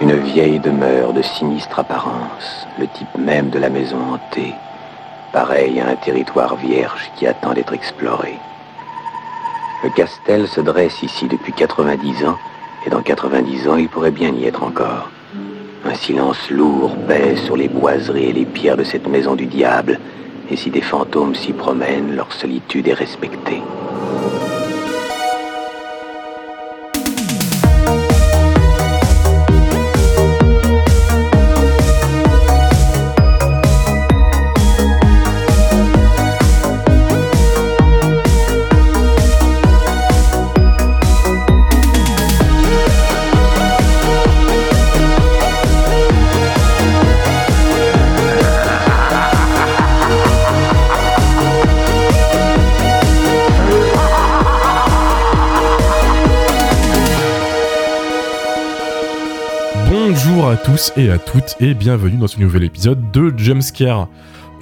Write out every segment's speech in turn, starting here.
Une vieille demeure de sinistre apparence, le type même de la maison hantée, pareil à un territoire vierge qui attend d'être exploré. Le Castel se dresse ici depuis 90 ans, et dans 90 ans, il pourrait bien y être encore. Un silence lourd pèse sur les boiseries et les pierres de cette maison du diable, et si des fantômes s'y promènent, leur solitude est respectée. Et à toutes et bienvenue dans ce nouvel épisode de Jumpscare.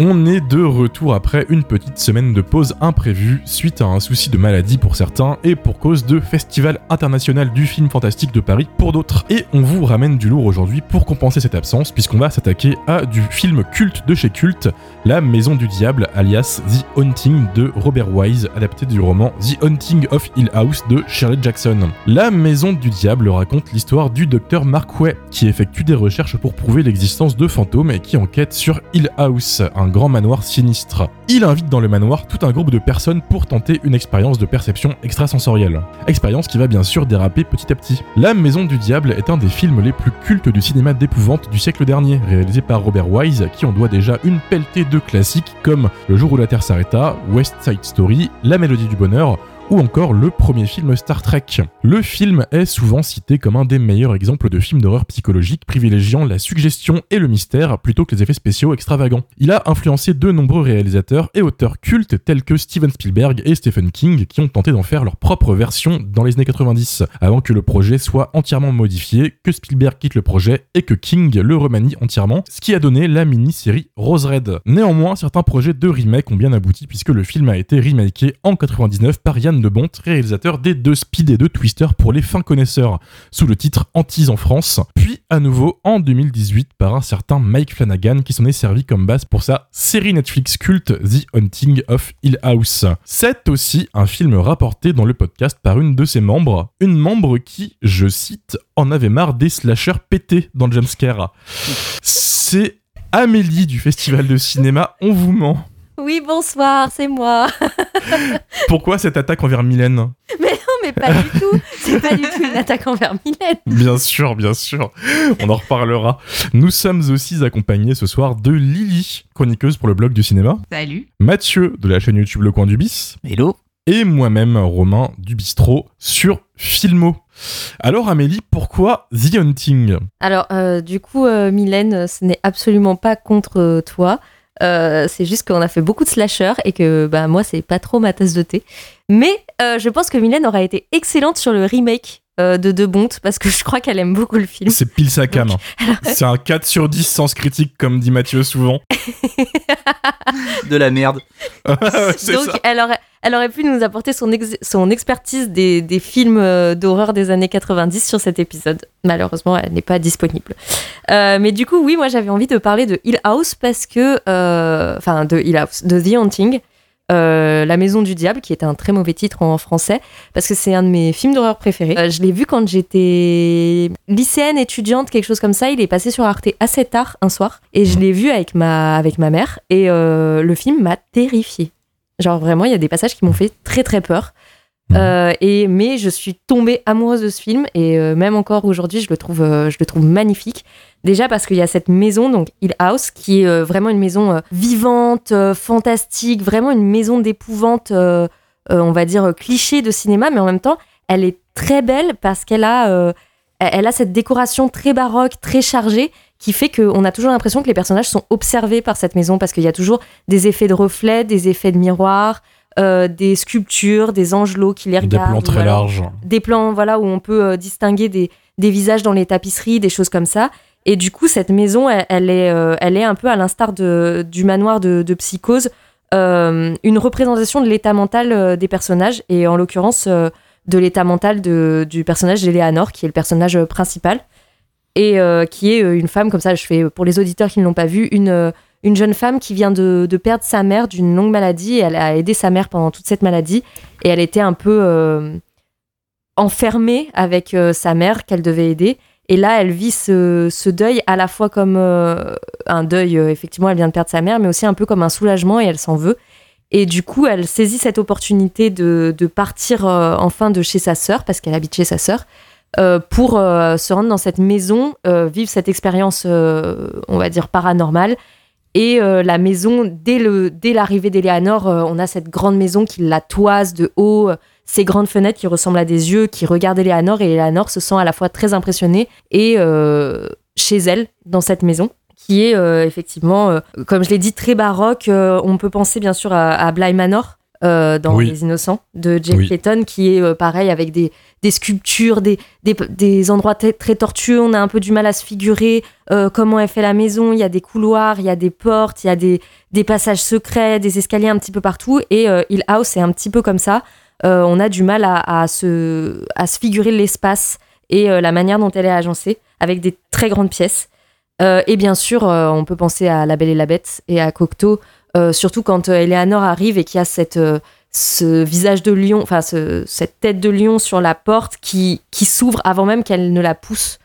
On est de retour après une petite semaine de pause imprévue suite à un souci de maladie pour certains et pour cause de Festival international du film fantastique de Paris pour d'autres. Et on vous ramène du lourd aujourd'hui pour compenser cette absence puisqu'on va s'attaquer à du film culte de chez culte, La Maison du Diable alias The Haunting de Robert Wise adapté du roman The Haunting of Hill House de Shirley Jackson. La Maison du Diable raconte l'histoire du docteur Mark Way qui effectue des recherches pour prouver l'existence de fantômes et qui enquête sur Hill House, grand manoir sinistre. Il invite dans le manoir tout un groupe de personnes pour tenter une expérience de perception extrasensorielle. Expérience qui va bien sûr déraper petit à petit. La Maison du Diable est un des films les plus cultes du cinéma d'épouvante du siècle dernier, réalisé par Robert Wise, qui en doit déjà une pelletée de classiques comme Le jour où la Terre s'arrêta, West Side Story, La Mélodie du Bonheur, ou encore le premier film Star Trek. Le film est souvent cité comme un des meilleurs exemples de film d'horreur psychologique privilégiant la suggestion et le mystère plutôt que les effets spéciaux extravagants. Il a influencé de nombreux réalisateurs et auteurs cultes tels que Steven Spielberg et Stephen King qui ont tenté d'en faire leur propre version dans les années 90 avant que le projet soit entièrement modifié, que Spielberg quitte le projet et que King le remanie entièrement, ce qui a donné la mini-série Rose Red. Néanmoins, certains projets de remake ont bien abouti puisque le film a été remaké en 99 par Yann de Bont, réalisateur des deux Speed et de Twister pour les fins connaisseurs, sous le titre Antise en France, puis à nouveau en 2018 par un certain Mike Flanagan qui s'en est servi comme base pour sa série Netflix culte The Haunting of Hill House. C'est aussi un film rapporté dans le podcast par une de ses membres, une membre qui, je cite, en avait marre des slashers pétés dans le jumpscare. C'est Amélie du Festival de cinéma, on vous ment. Oui, bonsoir, c'est moi. Pourquoi cette attaque envers Mylène? Mais non, mais pas du tout. C'est pas du tout une attaque envers Mylène. Bien sûr, bien sûr. On en reparlera. Nous sommes aussi accompagnés ce soir de Lily, chroniqueuse pour le blog du cinéma. Salut. Mathieu de la chaîne YouTube Le Coin du Bis. Hello. Et moi-même, Romain du Bistrot sur Filmo. Alors Amélie, pourquoi The Hunting? Alors, euh, du coup, euh, Mylène, ce n'est absolument pas contre euh, toi. Euh, c'est juste qu'on a fait beaucoup de slasher et que bah, moi, c'est pas trop ma tasse de thé. Mais euh, je pense que Mylène aurait été excellente sur le remake euh, de De Bont parce que je crois qu'elle aime beaucoup le film. C'est pile sa cam. C'est un 4 sur 10 sens critique, comme dit Mathieu souvent. De la merde. Donc, ça. elle aurait, elle aurait pu nous apporter son, ex- son expertise des, des films euh, d'horreur des années 90 sur cet épisode. Malheureusement, elle n'est pas disponible. Euh, mais du coup, oui, moi j'avais envie de parler de Hill House parce que. euh, Enfin, de Hill House, de The Haunting. Euh, la Maison du Diable, qui est un très mauvais titre en français, parce que c'est un de mes films d'horreur préférés. Euh, je l'ai vu quand j'étais lycéenne, étudiante, quelque chose comme ça. Il est passé sur Arte assez tard un soir, et je l'ai vu avec ma, avec ma mère, et euh, le film m'a terrifiée. Genre vraiment, il y a des passages qui m'ont fait très très peur. Euh, et mais je suis tombée amoureuse de ce film et euh, même encore aujourd'hui, je le trouve, euh, je le trouve magnifique. Déjà parce qu'il y a cette maison, donc Hill House, qui est vraiment une maison vivante, fantastique, vraiment une maison d'épouvante, on va dire cliché de cinéma, mais en même temps, elle est très belle parce qu'elle a, elle a cette décoration très baroque, très chargée, qui fait qu'on a toujours l'impression que les personnages sont observés par cette maison parce qu'il y a toujours des effets de reflets, des effets de miroir, euh, des sculptures, des angelots qui les Des regardent. plans ou très larges. Des plans voilà, où on peut euh, distinguer des, des visages dans les tapisseries, des choses comme ça. Et du coup, cette maison, elle, elle est, euh, elle est un peu à l'instar du manoir de, de Psychose, une représentation de l'état mental des personnages, et en l'occurrence de l'état mental de- du personnage d'Eleanor, qui est le personnage principal. et qui est une femme comme ça. Je fais pour les auditeurs qui ne l'ont pas vu une une jeune femme qui vient de, perdre sa mère d'une longue maladie. Elle a aidé sa mère pendant toute cette maladie et elle était un peu enfermée avec sa mère qu'elle devait aider. Et là, elle vit ce, deuil à la fois comme euh, un deuil, euh, effectivement, elle vient de perdre sa mère, mais aussi un peu comme un soulagement et elle s'en veut. Et du coup, elle saisit cette opportunité de, partir euh, enfin de chez sa sœur, parce qu'elle habite chez sa sœur, pour se rendre dans cette maison, vivre cette expérience, on va dire, paranormale. Et la maison, dès, le, dès l'arrivée d'Eleanor, on a cette grande maison qui la toise de haut ces grandes fenêtres qui ressemblent à des yeux qui regardent Eleanor et Eleanor se sent à la fois très impressionnée et euh, chez elle dans cette maison qui est euh, effectivement, euh, comme je l'ai dit, très baroque. on peut penser bien sûr à, Bly Manor dans Les Innocents de Jake Clayton, qui est pareil avec des, des sculptures, des, des, endroits très, tortueux. On a un peu du mal à se figurer comment est fait la maison. Il y a des couloirs, il y a des portes, il y a des, des passages secrets, des escaliers un petit peu partout. Et Hill House est un petit peu comme ça. Euh, on a du mal à, se, figurer l'espace et euh, la manière dont elle est agencée, avec des très grandes pièces. Euh, et bien sûr, on peut penser à La Belle et la Bête et à Cocteau, surtout quand Eleanor arrive et qu'il y a cette, ce visage de lion, enfin cette tête de lion sur la porte qui, qui s'ouvre avant même qu'elle ne la pousse.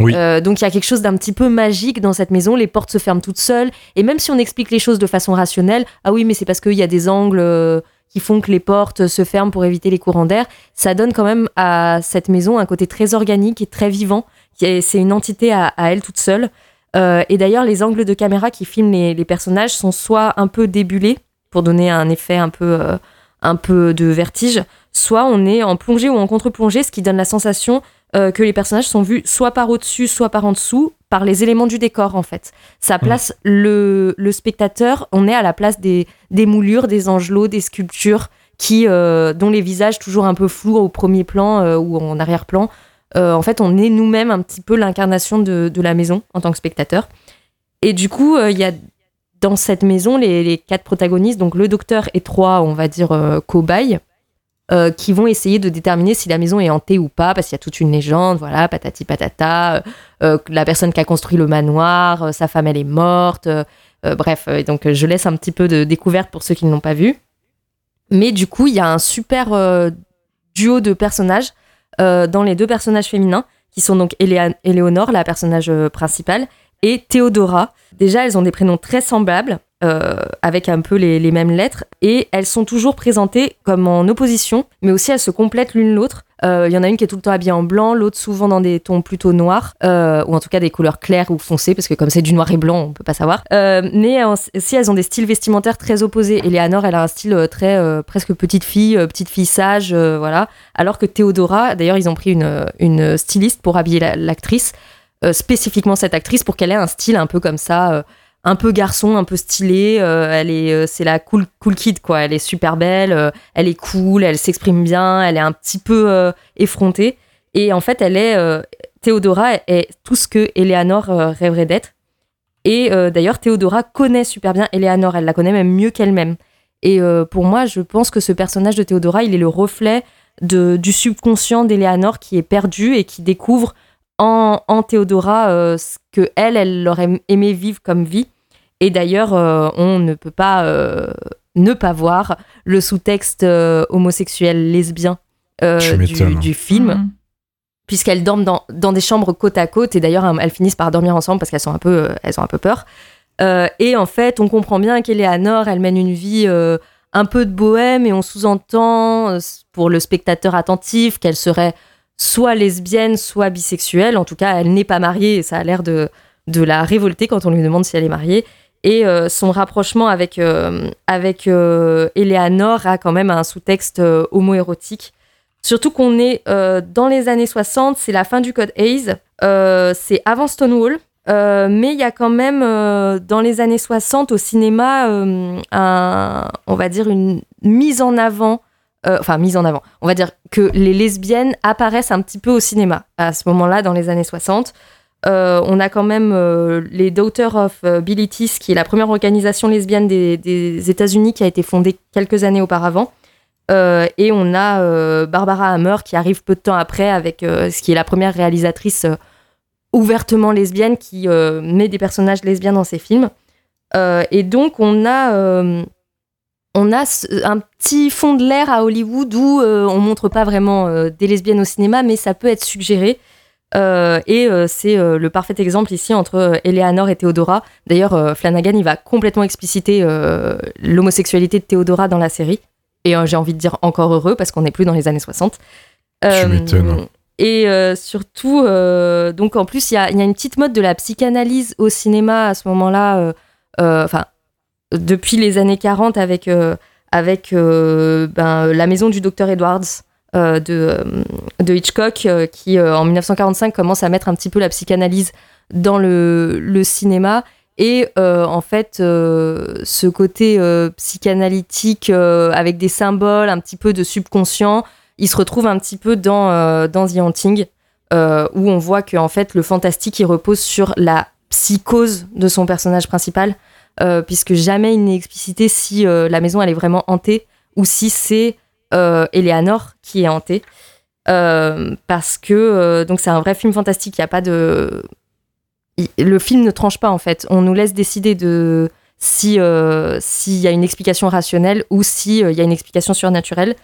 donc il y a quelque chose d'un petit peu magique dans cette maison, les portes se ferment toutes seules, et même si on explique les choses de façon rationnelle, ah oui mais c'est parce qu'il y a des angles qui font que les portes se ferment pour éviter les courants d'air, ça donne quand même à cette maison un côté très organique et très vivant. C'est une entité à, elle toute seule. Euh, et d'ailleurs, les angles de caméra qui filment les, personnages sont soit un peu débulés pour donner un effet un peu, euh, un peu de vertige, soit on est en plongée ou en contre-plongée, ce qui donne la sensation euh, que les personnages sont vus soit par au-dessus, soit par en dessous, par les éléments du décor en fait. Ça place le, spectateur, on est à la place des, des moulures, des angelots, des sculptures qui, euh, dont les visages toujours un peu flous au premier plan euh, ou en arrière-plan. en fait, on est nous-mêmes un petit peu l'incarnation de, la maison en tant que spectateur. Et du coup, il y a dans cette maison les, quatre protagonistes, donc le docteur et trois, on va dire, cobayes euh, qui vont essayer de déterminer si la maison est hantée ou pas, parce qu'il y a toute une légende, voilà, patati patata, euh, euh, la personne qui a construit le manoir, sa femme elle est morte, bref, donc je laisse un petit peu de découverte pour ceux qui ne l'ont pas vu. Mais du coup, il y a un super duo de personnages dans les deux personnages féminins, qui sont donc Éléonore, la personnage principale, et Théodora. Déjà, elles ont des prénoms très semblables. Euh, avec un peu les, mêmes lettres, et elles sont toujours présentées comme en opposition, mais aussi elles se complètent l'une l'autre. Euh, il y en a une qui est tout le temps habillée en blanc, l'autre souvent dans des tons plutôt noirs, euh, ou en tout cas des couleurs claires ou foncées, parce que comme c'est du noir et blanc, on peut pas savoir. mais si elles ont des styles vestimentaires très opposés. Eleanor, elle a un style très presque petite fille, petite fille sage, voilà. Alors que Théodora, d'ailleurs, ils ont pris une, une styliste pour habiller l'actrice, spécifiquement cette actrice, pour qu'elle ait un style un peu comme ça un peu garçon, un peu stylé. Euh, elle est, euh, c'est la cool, cool kid quoi. Elle est super belle, euh, elle est cool, elle s'exprime bien, elle est un petit peu effrontée. Et en fait, elle est Théodora est tout ce que Eleanor rêverait d'être. Et d'ailleurs, Théodora connaît super bien Eleanor. Elle la connaît même mieux qu'elle-même. Et pour moi, je pense que ce personnage de Théodora, il est le reflet de, du subconscient d'Eleanor qui est perdu et qui découvre en, en Théodora ce que elle, elle aurait aimé vivre comme vie. Et d'ailleurs, euh, on ne peut pas euh, ne pas voir le sous-texte euh, homosexuel lesbien du, film. Mhm. Puisqu'elles dorment dans, des chambres côte à côte et d'ailleurs elles finissent par dormir ensemble parce qu'elles sont un peu, elles ont un peu peur. et en fait, on comprend bien qu'Eleanor, elle mène une vie un peu de bohème et on sous-entend pour le spectateur attentif qu'elle serait soit lesbienne, soit bisexuelle. En tout cas, elle n'est pas mariée et ça a l'air de, de la révolter quand on lui demande si elle est mariée. Et euh, son rapprochement avec, euh, avec euh, Eleanor a quand même un sous-texte homoérotique. Surtout qu'on est dans les années 60, c'est la fin du code Hayes, c'est avant Stonewall, mais il y a quand même dans les années 60 au cinéma, un, on va dire une mise en avant, enfin mise en avant, on va dire que les lesbiennes apparaissent un petit peu au cinéma à ce moment-là dans les années 60. Euh, on a quand même euh, les Daughters of euh, Bilitis, qui est la première organisation lesbienne des, États-Unis qui a été fondée quelques années auparavant. et on a Barbara Hammer qui arrive peu de temps après avec ce qui est la première réalisatrice ouvertement lesbienne, qui met des personnages lesbiens dans ses films. et donc, on a on a un petit fond de l'air à Hollywood où euh, on montre pas vraiment euh, des lesbiennes au cinéma, mais ça peut être suggéré. Euh, et c'est le parfait exemple ici entre Eleanor et Theodora. D'ailleurs, Flanagan, il va complètement expliciter l'homosexualité de Theodora dans la série. Et j'ai envie de dire encore heureux parce qu'on n'est plus dans les années 60. tu m'étonnes. Et surtout, donc en plus, il y a, y a, une petite mode de la psychanalyse au cinéma à ce moment-là. Enfin, depuis les années 40 avec, euh, avec euh, ben, La maison du docteur Edwards euh, de, Hitchcock, qui en 1945 commence à mettre un petit peu la psychanalyse dans le, cinéma. Et en fait, ce côté psychanalytique avec des symboles, un petit peu de subconscient, il se retrouve un petit peu dans, dans The Haunting, où on voit que en fait, le fantastique, il repose sur la psychose de son personnage principal. Euh, puisque jamais il n'est explicité si euh, la maison elle est vraiment hantée ou si c'est euh, Eleanor qui est hantée. parce que donc c'est un vrai film fantastique, il y a pas de le film ne tranche pas en fait. On nous laisse décider de si s'il y a une explication rationnelle ou s'il y a une explication surnaturelle.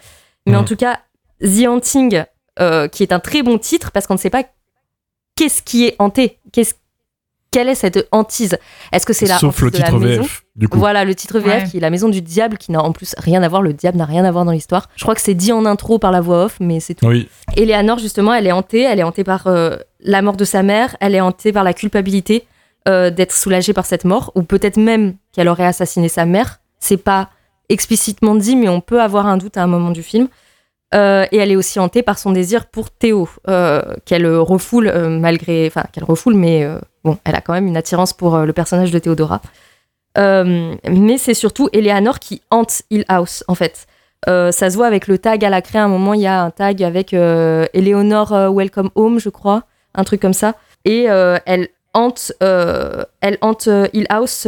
Mais en mmh. tout cas, The Haunting, qui est un très bon titre parce qu'on ne sait pas qu'est-ce qui est hanté, qu'est-ce quelle est cette hantise Est-ce que c'est la Sauf le titre VF, du coup. Voilà, le titre VF qui est la maison du diable, qui n'a en plus rien à voir. Le diable n'a rien à voir dans l'histoire. Je crois que c'est dit en intro par la voix off, mais c'est tout. Oui. Léanor, justement, elle est hantée. Elle est hantée par euh, la mort de sa mère. Elle est hantée par la culpabilité euh, d'être soulagée par cette mort, ou peut-être même qu'elle aurait assassiné sa mère. C'est pas explicitement dit, mais on peut avoir un doute à un moment du film. Euh, et elle est aussi hantée par son désir pour Théo, qu'elle refoule malgré, enfin qu'elle refoule, mais Bon, elle a quand même une attirance pour euh, le personnage de Théodora. Euh, mais c'est surtout Eleanor qui hante Hill House, en fait. Euh, ça se voit avec le tag à la craie. À un moment, il y a un tag avec Eleanor Welcome Home, je crois, un truc comme ça. Et elle hante, elle hante Hill House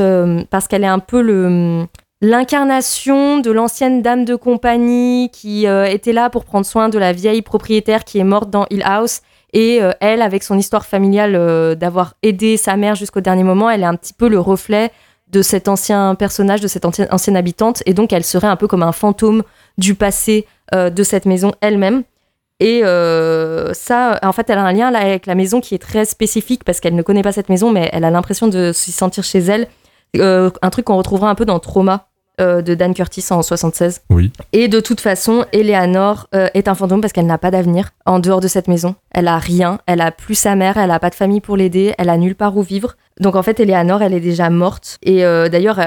parce qu'elle est un peu le l'incarnation de l'ancienne dame de compagnie qui était là pour prendre soin de la vieille propriétaire qui est morte dans Hill House et euh, elle, avec son histoire familiale euh, d'avoir aidé sa mère jusqu'au dernier moment, elle est un petit peu le reflet de cet ancien personnage, de cette ancienne, habitante. Et donc, elle serait un peu comme un fantôme du passé euh, de cette maison elle-même. Et ça, en fait, elle a un lien là, avec la maison qui est très spécifique parce qu'elle ne connaît pas cette maison, mais elle a l'impression de s'y sentir chez elle. un truc qu'on retrouvera un peu dans Trauma, euh, de Dan Curtis en 76. Oui. Et de toute façon, Eleanor euh, est un fantôme parce qu'elle n'a pas d'avenir en dehors de cette maison. Elle a rien, elle a plus sa mère, elle a pas de famille pour l'aider, elle a nulle part où vivre. Donc en fait, Eleanor, elle est déjà morte. Et euh, d'ailleurs,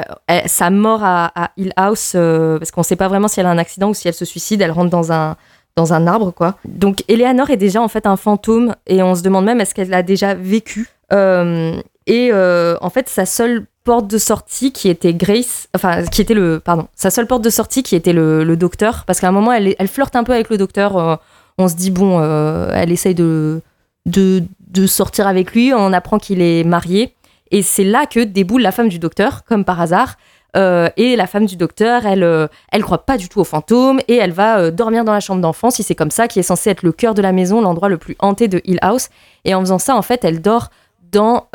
sa mort à, Hill House, parce qu'on sait pas vraiment si elle a un accident ou si elle se suicide, elle rentre dans un dans un arbre, quoi. Donc Eleanor est déjà en fait un fantôme et on se demande même est-ce qu'elle a déjà vécu. et en fait, sa seule porte de sortie qui était Grace, enfin qui était le, pardon, sa seule porte de sortie qui était le, docteur, parce qu'à un moment elle, elle, flirte un peu avec le docteur. Euh, on se dit bon, euh, elle essaye de, de, de sortir avec lui. On apprend qu'il est marié et c'est là que déboule la femme du docteur, comme par hasard. Euh, et la femme du docteur, elle, elle croit pas du tout aux fantômes et elle va dormir dans la chambre d'enfant, si c'est comme ça, qui est censé être le cœur de la maison, l'endroit le plus hanté de Hill House. Et en faisant ça, en fait, elle dort dans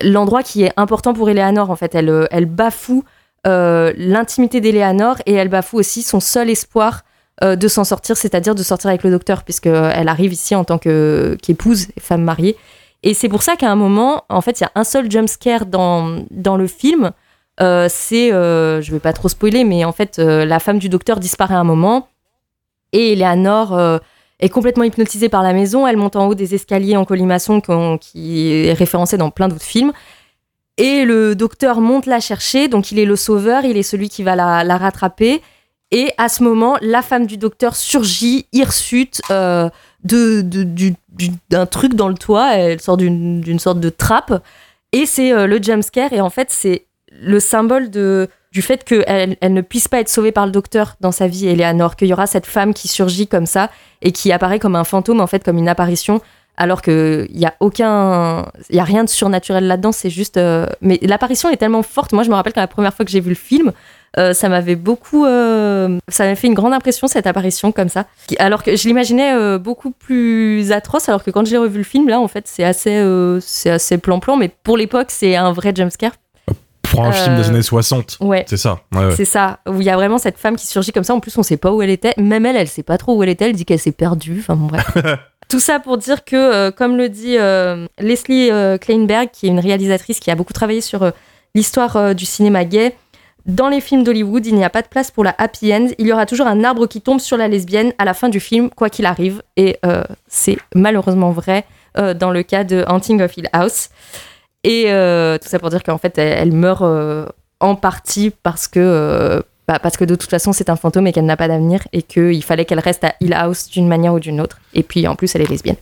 l'endroit qui est important pour Eleanor, en fait. Elle, euh, elle bafoue euh, l'intimité d'Eleanor et elle bafoue aussi son seul espoir euh, de s'en sortir, c'est-à-dire de sortir avec le docteur, puisqu'elle arrive ici en tant qu'épouse et femme mariée. Et c'est pour ça qu'à un moment, en fait, il y a un seul jumpscare dans, dans le film. c'est, je vais pas trop spoiler, mais en fait, la femme du docteur disparaît à un moment et Eleanor est complètement hypnotisée par la maison. Elle monte en haut des escaliers en colimaçon qui est référencé dans plein d'autres films. Et le docteur monte la chercher, donc il est le sauveur, il est celui qui va la, rattraper. Et à ce moment, la femme du docteur surgit, hirsute, euh, de, d'un truc dans le toit. Elle sort d'une, sorte de trappe. Et c'est euh, le jumpscare. Et en fait, c'est le symbole de, du fait qu'elle elle ne puisse pas être sauvée par le docteur dans sa vie, Eleanor, qu'il y aura cette femme qui surgit comme ça et qui apparaît comme un fantôme, en fait, comme une apparition alors que il y a aucun, il y a rien de surnaturel là-dedans. C'est juste, euh, mais l'apparition est tellement forte. Moi, je me rappelle que la première fois que j'ai vu le film, euh, ça m'avait beaucoup, euh, ça m'avait fait une grande impression cette apparition comme ça. Alors que je l'imaginais beaucoup plus atroce, alors que quand j'ai revu le film, là, en fait, c'est assez, c'est assez plan-plan, mais pour l'époque, c'est un vrai jumpscare. Pour un film des Euh, années 60. Ouais. C'est ça. ouais, ouais. C'est ça, où il y a vraiment cette femme qui surgit comme ça. En plus, on sait pas où elle était. Même elle, elle sait pas trop où elle était. Elle dit qu'elle s'est perdue. Enfin, bon, bref. Tout ça pour dire que, euh, comme le dit euh, Leslie euh, Kleinberg, qui est une réalisatrice qui a beaucoup travaillé sur l'histoire du cinéma gay, dans les films d'Hollywood, il n'y a pas de place pour la happy end. Il y aura toujours un arbre qui tombe sur la lesbienne à la fin du film, quoi qu'il arrive. Et c'est malheureusement vrai dans le cas de Hunting of Hill House. Et euh, tout ça pour dire qu'en fait, elle, elle meurt euh, en partie parce que, euh, bah, parce que de toute façon, c'est un fantôme et qu'elle n'a pas d'avenir et qu'il fallait qu'elle reste à Hill House d'une manière ou d'une autre. Et puis en plus, elle est lesbienne.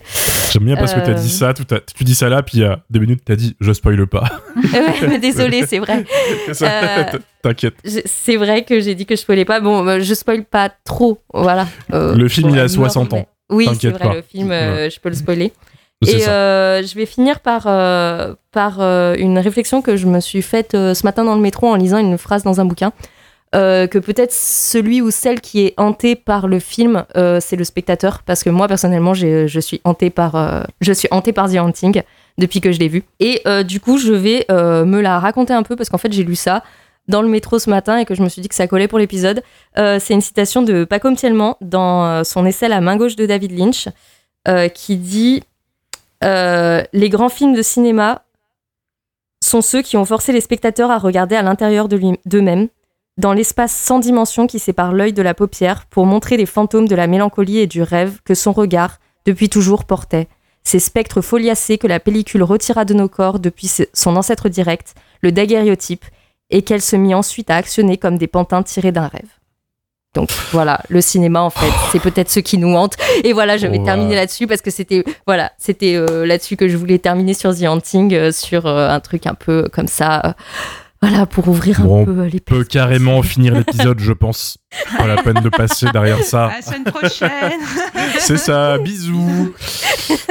J'aime bien parce que t'as Euh. dit ça, tout tu dis ça là, puis il y a deux minutes, t'as dit je spoile pas. ouais, mais désolée, c'est vrai. Euh, T'inquiète. C'est vrai que j'ai dit que je spoilais pas. Bon, euh, je spoil pas trop. Voilà. Euh, Le film, il a elle 60 ans. mais- Oui, c'est vrai, pas. le film, je peux le spoiler. Et euh, je vais finir par, euh, par euh, une réflexion que je me suis faite ce matin dans le métro en lisant une phrase dans un bouquin. Que peut-être celui ou celle qui est hanté par le film, c'est le spectateur. Parce que moi, personnellement, je suis hanté par, je suis hantée par The Haunting depuis que je l'ai vu. Et du coup, je vais me la raconter un peu parce qu'en fait, j'ai lu ça dans le métro ce matin et que je me suis dit que ça collait pour l'épisode. C'est une citation de Paco Mtielman dans son essai La main gauche de David Lynch qui dit euh, Les grands films de cinéma sont ceux qui ont forcé les spectateurs à regarder à l'intérieur d'eux-mêmes, dans l'espace sans dimension qui sépare l'œil de la paupière, pour montrer les fantômes de la mélancolie et du rêve que son regard, depuis toujours, portait. Ces spectres foliacés que la pellicule retira de nos corps depuis son ancêtre direct, le daguerréotype, et qu'elle se mit ensuite à actionner comme des pantins tirés d'un rêve. Donc voilà, le cinéma en fait, c'est peut-être ce qui nous hante. Et voilà, je vais Oh, terminer là-dessus parce que c'était voilà, c'était euh, là-dessus que je voulais terminer sur The Hunting, euh, sur euh, un truc un peu comme ça, euh, voilà, pour ouvrir Bon, un peu euh, les peut perspectives. carrément finir l'épisode, je pense. Pas la peine de passer derrière ça. À la semaine prochaine. C'est ça, bisous.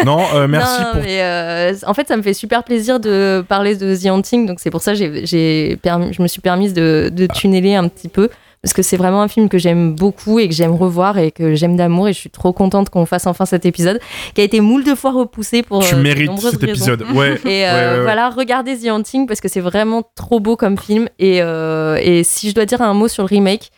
Non, euh, merci Non, pour. mais, euh, en fait, ça me fait super plaisir de parler de The Haunting, donc c'est pour ça que j'ai- j'ai permis- je me suis permise de, de tunneler un petit peu. Parce que c'est vraiment un film que j'aime beaucoup et que j'aime revoir et que j'aime d'amour. Et je suis trop contente qu'on fasse enfin cet épisode qui a été moult de fois repoussé pour Tu euh, mérites cet raisons. épisode. Ouais. Et euh, ouais, ouais, ouais. voilà, regardez The Haunting parce que c'est vraiment trop beau comme film. Et, euh, et si je dois dire un mot sur le remake,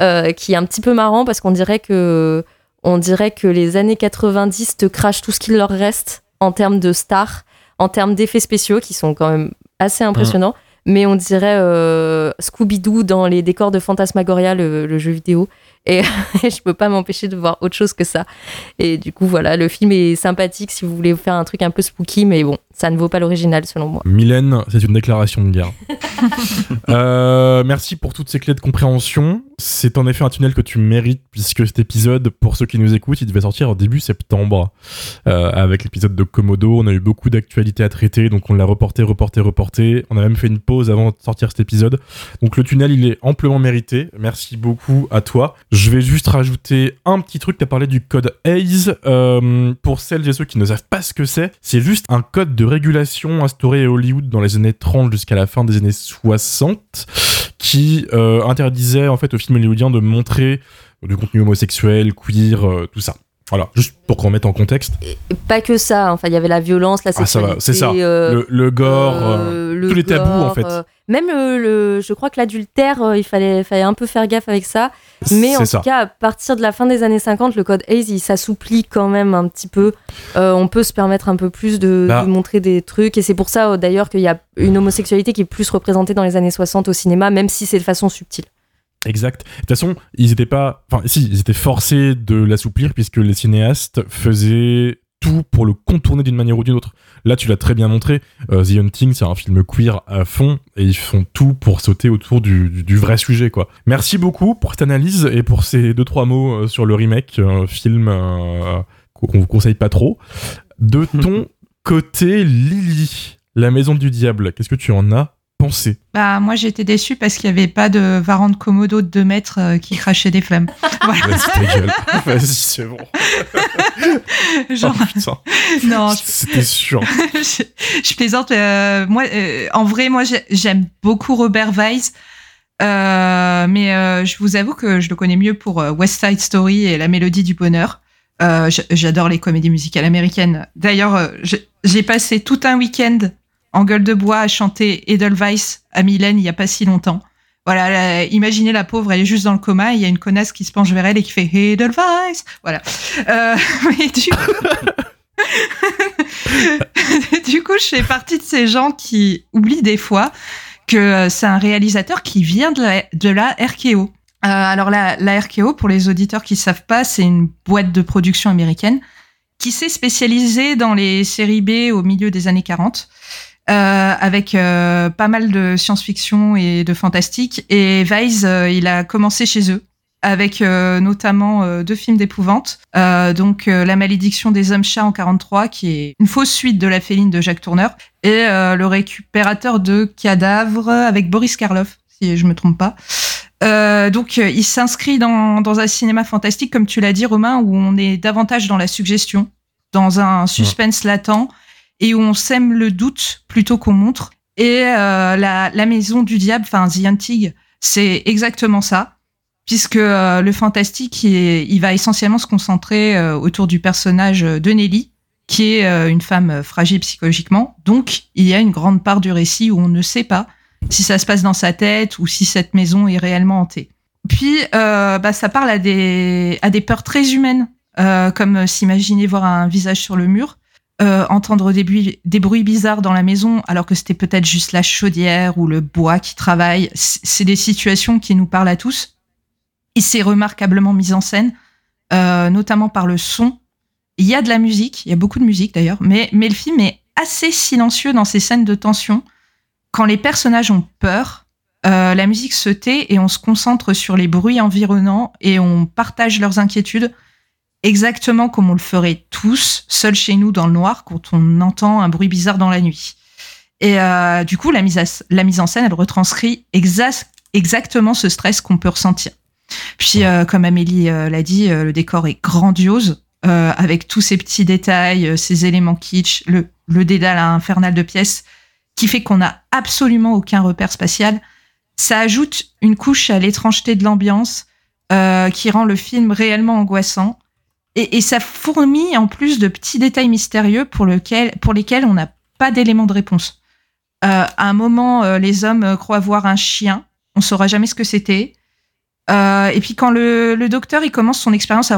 euh, qui est un petit peu marrant parce qu'on dirait que on dirait que les années 90 te crachent tout ce qu'il leur reste en termes de stars, en termes d'effets spéciaux qui sont quand même assez impressionnants. Mais on dirait euh, Scooby-Doo dans les décors de Phantasmagoria, le, le jeu vidéo. Et je peux pas m'empêcher de voir autre chose que ça. Et du coup, voilà, le film est sympathique si vous voulez faire un truc un peu spooky, mais bon, ça ne vaut pas l'original selon moi. Mylène, c'est une déclaration de guerre. Euh, merci pour toutes ces clés de compréhension. C'est en effet un tunnel que tu mérites, puisque cet épisode, pour ceux qui nous écoutent, il devait sortir au début septembre. Euh, avec l'épisode de Komodo, on a eu beaucoup d'actualités à traiter, donc on l'a reporté, reporté, reporté. On a même fait une pause avant de sortir cet épisode. Donc le tunnel, il est amplement mérité. Merci beaucoup à toi. Je vais juste rajouter un petit truc. Tu as parlé du code ACE. Euh, pour celles et ceux qui ne savent pas ce que c'est, c'est juste un code de régulation instauré à Hollywood dans les années 30 jusqu'à la fin des années 60 qui euh, interdisait en fait aux films hollywoodiens de montrer du contenu homosexuel, queer, euh, tout ça. Voilà, juste pour qu'on mette en contexte. Et pas que ça, enfin, il y avait la violence, la Ah, sexualité. c'est ça. euh, le, le gore, euh, euh, le tous les tabous, en fait. même euh, le, je crois que l'adultère, il fallait, fallait un peu faire gaffe avec ça. Mais en tout cas, à partir de la fin des années 50, le code ACE, il s'assouplit quand même un petit peu. Euh, on peut se permettre un peu plus de, Bah. de montrer des trucs. Et c'est pour ça, d'ailleurs, qu'il y a une homosexualité qui est plus représentée dans les années 60 au cinéma, même si c'est de façon subtile. Exact. De toute façon, ils étaient pas. Enfin, si, ils étaient forcés de l'assouplir puisque les cinéastes faisaient tout pour le contourner d'une manière ou d'une autre. Là, tu l'as très bien montré. euh, The Hunting, c'est un film queer à fond et ils font tout pour sauter autour du, du- du vrai sujet, quoi. Merci beaucoup pour cette analyse et pour ces deux trois mots euh, sur le remake, un film euh, qu'on vous conseille pas trop. De ton côté, Lily, la maison du diable, qu'est-ce que tu en as pensé Bah, moi, j'étais déçu parce qu'il n'y avait pas de Varan de Komodo de 2 mètres euh, qui crachait des flammes. Voilà. Vas-y, ta gueule. Vas-y, c'est bon. Genre, Oh, putain. non, je, C'était sûr. je, je plaisante. euh, moi, euh, en vrai, moi, j'ai- j'aime beaucoup Robert Weiss. Euh, mais euh, je vous avoue que je le connais mieux pour West Side Story et La Mélodie du Bonheur. Euh, J'adore les comédies musicales américaines. D'ailleurs, j'ai- j'ai passé tout un week-end en gueule de bois à chanter Edelweiss à Mylène il y a pas si longtemps. Voilà, imaginez la pauvre, elle est juste dans le coma, il y a une connasse qui se penche vers elle et qui fait Edelweiss. Voilà. Euh, mais du du coup, je fais partie de ces gens qui oublient des fois que euh, c'est un réalisateur qui vient de la, RKO. Euh, alors la, la RKO, pour les auditeurs qui savent pas, c'est une boîte de production américaine qui s'est spécialisée dans les séries B au milieu des années 40, euh, avec euh, pas mal de science-fiction et de fantastique. Et Weiss, euh, il a commencé chez eux avec euh, notamment euh, deux films d'épouvante. Euh, donc euh, La malédiction des hommes chats en 43, qui est une fausse suite de La féline de Jacques Tourneur, et euh, Le récupérateur de cadavres avec Boris Karloff, si je me trompe pas. Euh, donc euh, il s'inscrit dans, dans un cinéma fantastique, comme tu l'as dit Romain, où on est davantage dans la suggestion, dans un suspense latent, et où on sème le doute plutôt qu'on montre. Et euh, la, la maison du diable, enfin The Hunting, c'est exactement ça puisque euh, le fantastique, il, est- il va essentiellement se concentrer euh, autour du personnage de Nelly, qui est euh, une femme fragile psychologiquement. Donc, il y a une grande part du récit où on ne sait pas si ça se passe dans sa tête ou si cette maison est réellement hantée. Puis, euh, bah, ça parle à des, à des peurs très humaines, euh, comme s'imaginer voir un visage sur le mur, euh, entendre des bruits, des bruits bizarres dans la maison, alors que c'était peut-être juste la chaudière ou le bois qui travaille. C'est des situations qui nous parlent à tous. Et c'est remarquablement mis en scène, euh, notamment par le son. Il y a de la musique, il y a beaucoup de musique d'ailleurs, mais, mais le film est assez silencieux dans ses scènes de tension. Quand les personnages ont peur, euh, la musique se tait et on se concentre sur les bruits environnants et on partage leurs inquiétudes exactement comme on le ferait tous, seuls chez nous dans le noir, quand on entend un bruit bizarre dans la nuit. Et euh, du coup, la mise, à- la mise en scène, elle retranscrit exa- exactement ce stress qu'on peut ressentir. Puis, euh, comme Amélie euh, l'a dit, euh, le décor est grandiose, euh, avec tous ces petits détails, ces éléments kitsch, le, le dédale infernal de pièces, qui fait qu'on n'a absolument aucun repère spatial. Ça ajoute une couche à l'étrangeté de l'ambiance, euh, qui rend le film réellement angoissant. Et, ça fourmille en plus de petits détails mystérieux pour, lesquels on n'a pas d'éléments de réponse. Euh, à un moment, euh, les hommes euh, croient voir un chien. On saura jamais ce que c'était. Et puis quand le, docteur il commence son expérience,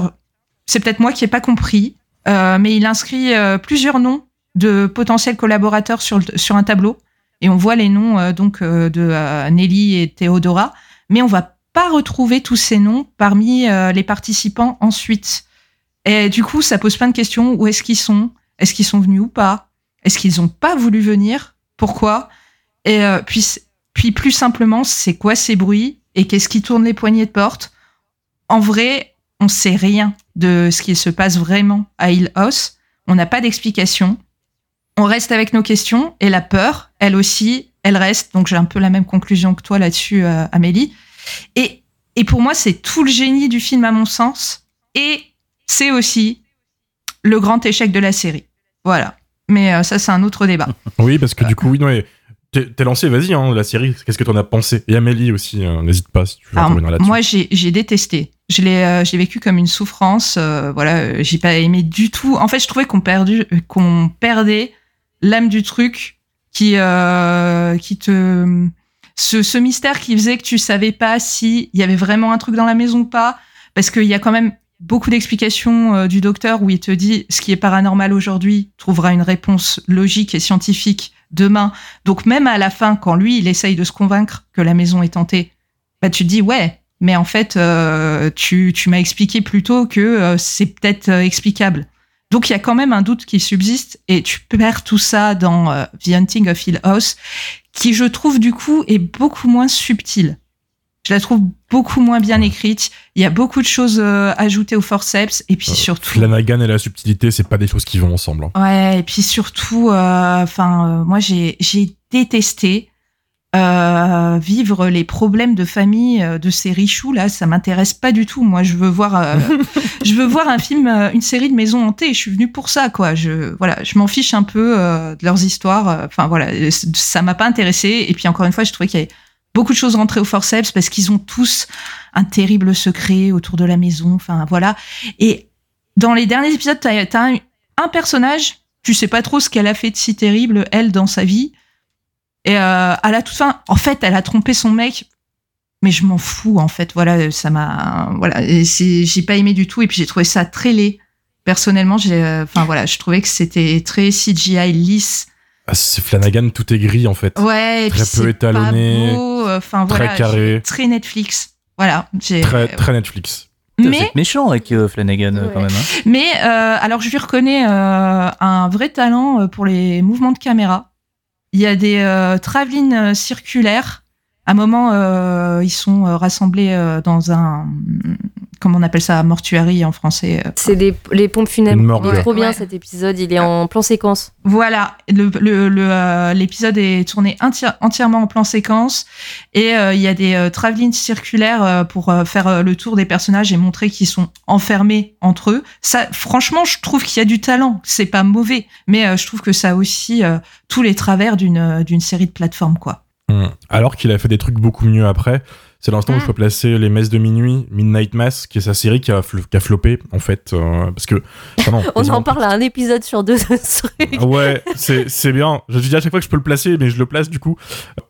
c'est peut-être moi qui ai pas compris, mais il inscrit plusieurs noms de potentiels collaborateurs sur, sur un tableau. Et on voit les noms donc de Nelly et Théodora, mais on va pas retrouver tous ces noms parmi les participants ensuite. Et du coup, ça pose plein de questions. Où est-ce qu'ils sont? Est-ce qu'ils sont venus ou pas? Est-ce qu'ils ont pas voulu venir? Pourquoi? Et euh, puis, puis plus simplement, c'est quoi ces bruits? Et qu'est-ce qui tourne les poignées de porte? En vrai, on sait rien de ce qui se passe vraiment à Hill House. On n'a pas d'explication. On reste avec nos questions et la peur, elle aussi, elle reste. Donc j'ai un peu la même conclusion que toi là-dessus, euh, Amélie. Et, et pour moi, c'est tout le génie du film à mon sens. Et c'est aussi le grand échec de la série. Voilà. Mais euh, ça, c'est un autre débat. Oui, parce que du coup, oui, non, mais t'es lancé, vas-y, hein, la série, qu'est-ce que t'en as pensé? Et Amélie aussi, euh, n'hésite pas si tu veux Alors, là-dessus. moi, j'ai détesté. Je l'ai euh, j'ai vécu comme une souffrance. euh, voilà, j'ai pas aimé du tout. En fait, je trouvais qu'on qu'on perdait l'âme du truc qui qui te ce, ce mystère qui faisait que tu savais pas si il y avait vraiment un truc dans la maison ou pas parce qu'il y a quand même beaucoup d'explications euh, du docteur où il te dit ce qui est paranormal aujourd'hui trouvera une réponse logique et scientifique demain. Donc même à la fin, quand lui il essaye de se convaincre que la maison est hantée, bah tu te dis ouais, mais en fait euh, tu, tu m'as expliqué plutôt que euh, c'est peut-être explicable. Donc il y a quand même un doute qui subsiste et tu perds tout ça dans The Hunting of Hill House, qui je trouve du coup est beaucoup moins subtil. Je la trouve beaucoup moins bien écrite. Il y a beaucoup de choses euh, ajoutées au forceps et puis Euh, surtout. Flanagan et la subtilité, c'est pas des choses qui vont ensemble. hein. Ouais, et puis surtout, euh, enfin, moi j'ai détesté euh, vivre les problèmes de famille de ces richoux là, ça m'intéresse pas du tout. Moi, je veux voir, euh, je veux voir un film, une série de maisons hantées. Je suis venue pour ça, quoi. Je voilà, je m'en fiche un peu euh, de leurs histoires. Enfin voilà, ça m'a pas intéressé. Et puis encore une fois, je trouvais qu'il y avait beaucoup de choses rentrées au forceps parce qu'ils ont tous un terrible secret autour de la maison. Enfin voilà. Et dans les derniers épisodes, t'as as un, un personnage, tu sais pas trop ce qu'elle a fait de si terrible elle dans sa vie. Et euh, à la toute fin, en fait, elle a trompé son mec. Mais je m'en fous, en fait. Voilà, ça m'a. Voilà, j'ai pas aimé du tout. Et puis j'ai trouvé ça très laid. Personnellement, j'ai. euh, Enfin voilà, je trouvais que c'était très CGI lisse. Ah, c'est Flanagan, tout est gris en fait. Ouais, et Très puis peu étalonné, pas beau. Enfin très voilà, carré. très Netflix. Voilà, j'ai. Très, très Netflix. Mais méchant avec euh, Flanagan euh, quand même. hein. Mais euh, alors, je lui reconnais euh, un vrai talent euh, pour les mouvements de caméra. Il y a des euh, travelling euh, circulaires. À un moment, euh, ils sont euh, rassemblés euh, dans un. Comment on appelle ça Mortuary en français. euh. C'est des, les pompes funèbres. Il est trop bien Ouais. cet épisode, il est en plan séquence. Voilà, le- le- le, euh, l'épisode est tourné enti- entièrement en plan séquence et euh, il y a des euh, travelling circulaires euh, pour euh, faire euh, le tour des personnages et montrer qu'ils sont enfermés entre eux. Ça, franchement, je trouve qu'il y a du talent. C'est pas mauvais, mais euh, je trouve que ça a aussi euh, tous les travers d'une euh, d'une série de plateformes, quoi. Hmm. Alors qu'il a fait des trucs beaucoup mieux après. C'est l'instant où je peux placer Les Messes de Minuit, Midnight Mass, qui est sa série qui a, fl- qui a floppé, en fait. euh, parce que. enfin, non, On en parle à un épisode sur deux de ce truc. Ah Ouais, c'est c'est bien. Je dis à chaque fois que je peux le placer, mais je le place du coup.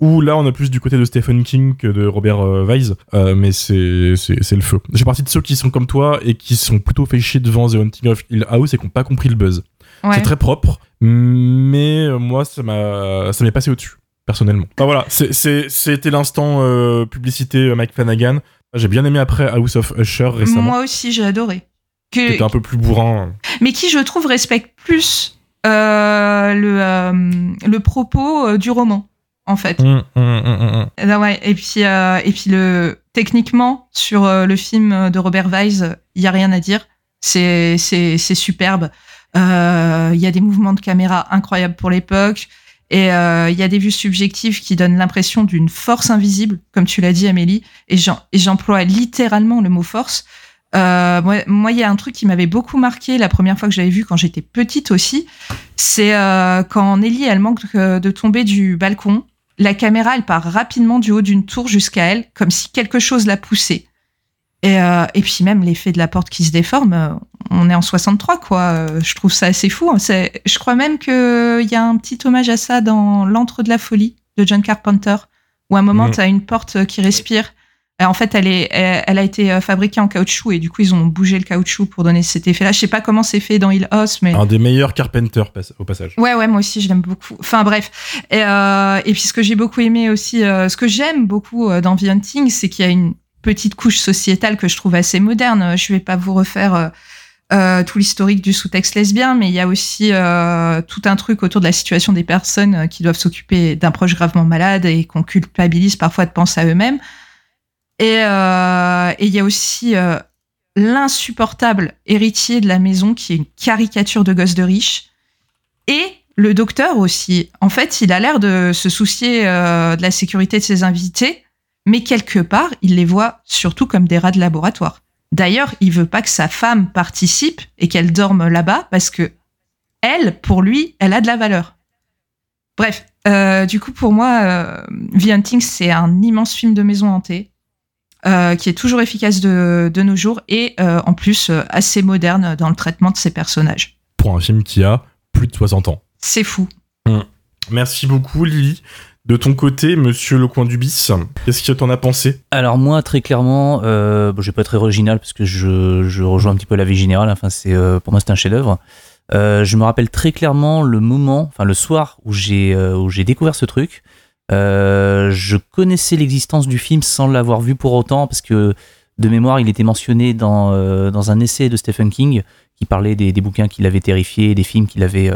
Ou là, on est plus du côté de Stephen King que de Robert euh, Wise. Euh, mais c'est le feu. J'ai partie de ceux qui sont comme toi et qui sont plutôt fait chier devant The Haunting of Hill House et qui n'ont pas compris le buzz. Ouais. C'est très propre, mais euh, moi, ça m'a ça m'est passé au-dessus, personnellement. Enfin voilà, c'était l'instant euh, publicité euh, Mike Flanagan. J'ai bien aimé après House of Usher récemment, Moi aussi, j'ai adoré. qui Que, était un peu plus bourrin. mais qui, je trouve, respecte plus euh, le, euh, le propos du roman, en fait. Hum, hum, hum. Ah ouais, et puis et puis le techniquement sur le film de Robert Wise, il y a rien à dire. C'est superbe. Il y a des mouvements de caméra incroyables pour l'époque et euh, il y a des vues subjectives qui donnent l'impression d'une force invisible, comme tu l'as dit Amélie. Et j'emploie littéralement le mot force. Euh, moi, il y a un truc qui m'avait beaucoup marqué la première fois que j'avais vu quand j'étais petite aussi. C'est euh, quand Nelly, elle manque euh, de tomber du balcon la caméra, elle part rapidement du haut d'une tour jusqu'à elle, comme si quelque chose la poussait. Et, euh, et puis même l'effet de la porte qui se déforme, euh, on est en 63, quoi. Euh, Je trouve ça assez fou. hein. C'est- Je crois même qu'il y a un petit hommage à ça dans L'antre de la folie de John Carpenter, où à un moment, Mhm. tu as une porte euh, qui respire. Et en fait, elle, est, elle, elle a été euh, fabriquée en caoutchouc et du coup, ils ont bougé le caoutchouc pour donner cet effet-là. Je sais pas comment c'est fait dans Hill House, mais... Un des meilleurs Carpenter au passage. Ouais, ouais, moi aussi, je l'aime beaucoup. Enfin, bref. Et, euh, et puis, ce que j'ai beaucoup aimé aussi, euh, ce que j'aime beaucoup euh, dans The Hunting, c'est qu'il y a une petite couche sociétale que je trouve assez moderne. Je vais pas vous refaire euh, euh, tout l'historique du sous-texte lesbien, mais il y a aussi euh, tout un truc autour de la situation des personnes euh, qui doivent s'occuper d'un proche gravement malade et qu'on culpabilise parfois de penser à eux-mêmes. Et euh, et il y a aussi euh, l'insupportable héritier de la maison qui est une caricature de gosse de riche. Et le docteur aussi. En fait, il a l'air de se soucier de la sécurité de ses invités, mais quelque part, il les voit surtout comme des rats de laboratoire. D'ailleurs, il veut pas que sa femme participe et qu'elle dorme là-bas parce que elle, pour lui, elle a de la valeur. Bref, euh, du coup, pour moi, euh, The Hunting, c'est un immense film de maison hantée euh, qui est toujours efficace de, de nos jours et euh, en plus assez moderne dans le traitement de ses personnages. Pour un film qui a plus de 60 ans. C'est fou. Merci beaucoup, Lily. De ton côté, monsieur Le Coin du Bis, qu'est-ce que t'en as pensé? Alors moi, très clairement, euh, bon, je vais pas être original parce que je, rejoins un petit peu la vie générale. Enfin, c'est euh, pour moi c'est un chef-d'œuvre. Euh, je me rappelle très clairement le moment, enfin le soir où j'ai euh, découvert ce truc. Je connaissais l'existence du film sans l'avoir vu pour autant parce que de mémoire, il était mentionné dans dans un essai de Stephen King qui parlait des, des bouquins qui l'avaient terrifié, des films qui l'avaient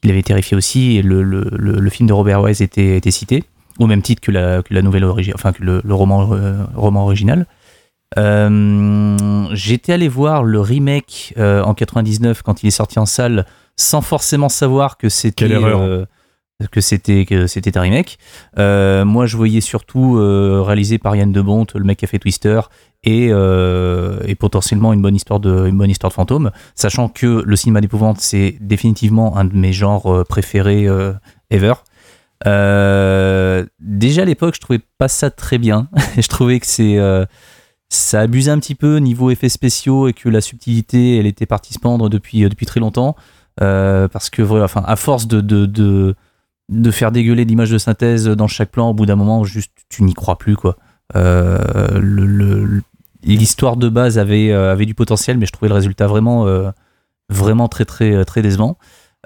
qui l'avaient terrifié aussi. Et le, le, le, le film de Robert Wise était, était cité au même titre que la, que la nouvelle enfin que le, roman, euh, roman original. Euh, J'étais allé voir le remake euh, en 99 quand il est sorti en salle, sans forcément savoir que c'était Quelle erreur. Que c'était que c'était un remake. Euh, moi, je voyais surtout euh, réalisé par Yann de Bont, le mec qui a fait Twister, et, euh, et potentiellement une bonne histoire de une bonne histoire de fantôme, sachant que le cinéma d'épouvante c'est définitivement un de mes genres préférés ever. Déjà à l'époque, je trouvais pas ça très bien. je trouvais que c'est ça abusait un petit peu niveau effets spéciaux et que la subtilité, elle était partie se pendre depuis depuis très longtemps. Parce que voilà, enfin, à force de, de faire dégueuler d'images de synthèse dans chaque plan, au bout d'un moment, juste tu n'y crois plus quoi. Euh, L'histoire de base avait, euh, avait du potentiel, mais je trouvais le résultat vraiment, euh, vraiment très très très décevant.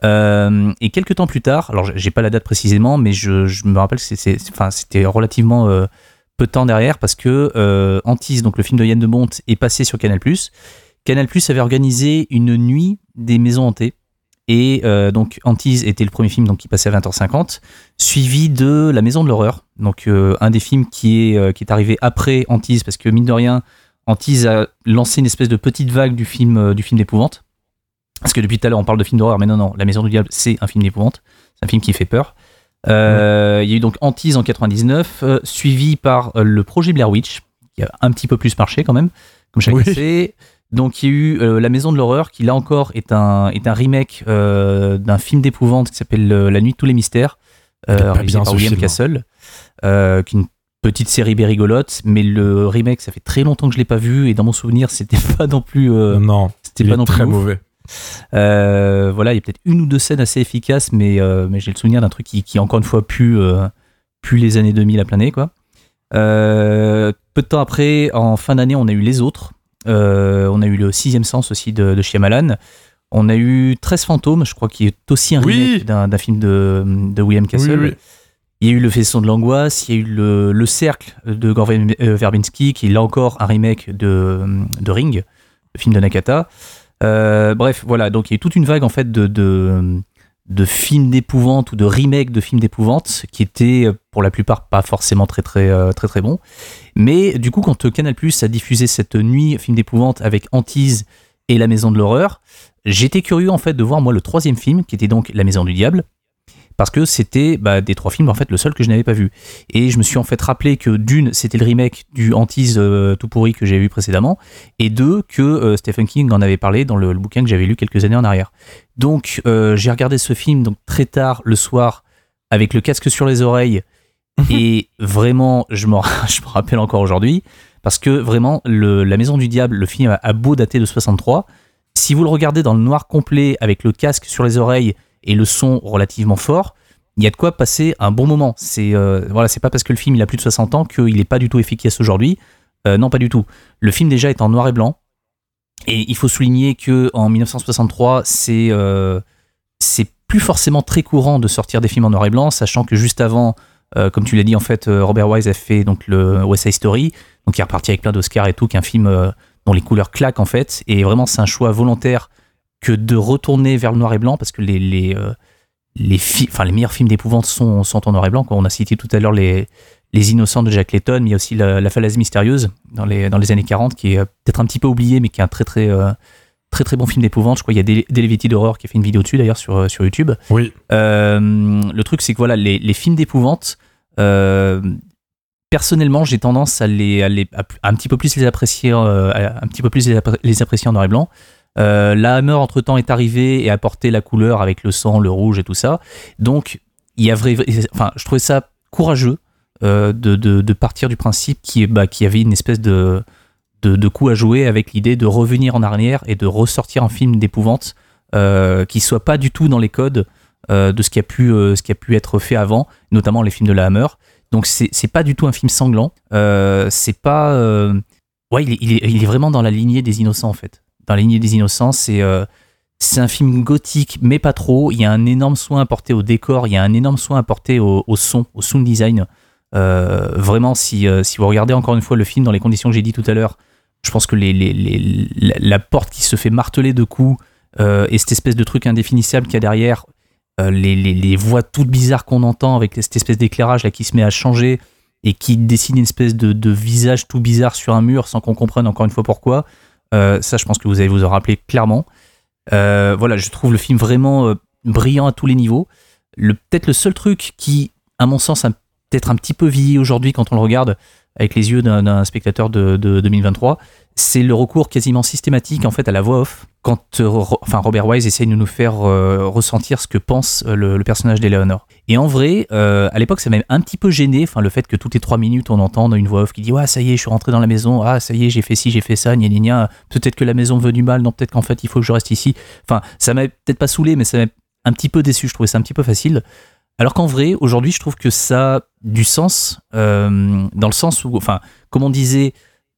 Et quelques temps plus tard, alors j'ai pas la date précisément, mais je, me rappelle que c'était relativement peu de temps derrière parce que Antise, donc le film de Yann de Bont, est passé sur Canal+. Canal+ avait organisé une nuit des maisons hantées. Et euh, donc Antise était le premier film donc, qui passait à 20h50, suivi de La Maison de l'horreur, donc euh, un des films qui est, euh, qui est arrivé après Antise, parce que mine de rien, Antise a lancé une espèce de petite vague du film, du film d'épouvante. Parce que depuis tout à l'heure on parle de film d'horreur, mais non, non, La Maison du Diable c'est un film d'épouvante, c'est un film qui fait peur. Il y a eu donc Antise en 99, euh, suivi par le projet Blair Witch, qui a un petit peu plus marché quand même, comme chacun Oui. sait. Donc il y a eu euh, La Maison de l'horreur, qui là encore est un, est un remake euh, d'un film d'épouvante qui s'appelle euh, La Nuit de tous les mystères, réalisé bien, par William film. Castle, euh, qui est une petite série bérigolote, mais le remake, ça fait très longtemps que je l'ai pas vu, et dans mon souvenir, c'était pas non plus, euh, non, c'était pas non plus très ouf. mauvais. Euh, voilà, il y a peut-être une ou deux scènes assez efficaces, mais, euh, mais j'ai le souvenir d'un truc qui, qui, encore une fois, pue, euh, pue les années 2000 à planer, quoi. Euh, peu de temps après, en fin d'année, on a eu Les Autres. Euh, on a eu le sixième sens aussi de, de Shyamalan. On a eu 13 fantômes, je crois, qui est aussi un Oui. remake d'un film de, de William Castle. Oui, oui. Il y a eu Le Faisceau de l'angoisse, il y a eu Le, le Cercle de Gore euh, Verbinski, qui est là encore un remake de, de Ring, le film de Nakata. Euh, bref, voilà, donc il y a eu toute une vague en fait de, de, de films d'épouvante ou de remakes de films d'épouvante qui étaient euh, pour la plupart pas forcément très très euh, très très bons. Mais du coup, quand euh, Canal Plus a diffusé cette nuit film d'épouvante avec Antise et La Maison de l'horreur, j'étais curieux en fait de voir moi le troisième film qui était donc La Maison du Diable parce que c'était bah, des trois films en fait le seul que je n'avais pas vu. Et je me suis en fait rappelé que d'une c'était le remake du Antise euh, tout pourri que j'avais vu précédemment et deux que euh, Stephen King en avait parlé dans le, le bouquin que j'avais lu quelques années en arrière. Donc euh, j'ai regardé ce film donc très tard le soir avec le casque sur les oreilles et vraiment je me je me rappelle encore aujourd'hui parce que vraiment le, la Maison du Diable le film a, a beau dater de 63 si vous le regardez dans le noir complet avec le casque sur les oreilles et le son relativement fort, il y a de quoi passer un bon moment. C'est euh, voilà, c'est pas parce que le film il a plus de 60 ans qu'il est pas du tout efficace aujourd'hui. Euh, non, pas du tout. Le film déjà est en noir et blanc. Et il faut souligner que en 1963, c'est euh, c'est plus forcément très courant de sortir des films en noir et blanc, sachant que juste avant, euh, comme tu l'as dit en fait, Robert Wise a fait donc le West Side Story, donc il est reparti avec plein d'Oscars et tout, qui est un film dont les couleurs claquent en fait, et vraiment c'est un choix volontaire que de retourner vers le noir et blanc parce que les les euh, les, fi- enfin, les meilleurs films d'épouvante sont, sont en noir et blanc. quoi. On a cité tout à l'heure les, les Innocents de Jack Layton, mais il y a aussi La, la Falaise Mystérieuse dans les, dans les années 40, qui est euh, peut-être un petit peu oublié, mais qui est un très très, euh, très, très bon film d'épouvante. Je crois qu'il y a Dele- Delevity d'horreur qui a fait une vidéo dessus d'ailleurs sur, sur YouTube. Oui, Euh, le truc, c'est que voilà, les, les films d'épouvante, euh, personnellement, j'ai tendance à les, à les- à un petit peu plus les apprécier, euh, à un petit peu plus les, appré- les apprécier en noir et blanc. Euh, la Hammer entre temps est arrivée et a apporté la couleur avec le sang, le rouge et tout ça. Donc, il y a vrai, enfin, je trouvais ça courageux euh, de, de, partir du principe qui, bah, qui avait une espèce de, de, coup à jouer avec l'idée de revenir en arrière et de ressortir un film d'épouvante euh, qui soit pas du tout dans les codes euh, de ce qui a pu ce qui a pu être fait avant, notamment les films de la Hammer. Donc c'est pas du tout un film sanglant. C'est pas ouais il est il est vraiment dans la lignée des innocents en fait. Dans la lignée des innocents, c'est euh, c'est un film gothique mais pas trop. Il y a un énorme soin apporté au décor, il y a un énorme soin apporté au, son, au sound design. Euh, vraiment, si, euh, si vous regardez encore une fois le film dans les conditions que j'ai dit tout à l'heure, je pense que les, les- les- la, porte qui se fait marteler de coups et cette espèce de truc indéfinissable qu'il y a derrière, les, les- les voix toutes bizarres qu'on entend avec cette espèce d'éclairage là qui se met à changer et qui dessine une espèce de, de visage tout bizarre sur un mur sans qu'on comprenne encore une fois pourquoi. Euh, ça, je pense que vous allez vous en rappeler clairement. Euh, voilà, je trouve le film vraiment euh, brillant à tous les niveaux. le, peut-être le seul truc qui, à mon sens, a peut-être un petit peu vieilli aujourd'hui quand on le regarde avec les yeux d'un spectateur de, 2023, c'est le recours quasiment systématique en fait à la voix off quand euh, enfin Robert Wise essaye de nous faire euh, ressentir ce que pense euh, le, personnage d'Eleanor. Et en vrai, à l'époque, ça m'a un petit peu gêné, enfin le fait que toutes les trois minutes on entende une voix off qui dit ouais ça y est, je suis rentré dans la maison, ah ça y est, j'ai fait ci, j'ai fait ça, gna gna gna, peut-être que la maison veut du mal, non peut-être qu'en fait il faut que je reste ici. Enfin ça m'a peut-être pas saoulé, mais ça m'a un petit peu déçu, je trouvais ça un petit peu facile. Alors qu'en vrai, aujourd'hui, je trouve que ça a du sens, dans le sens où, enfin, comme on disait,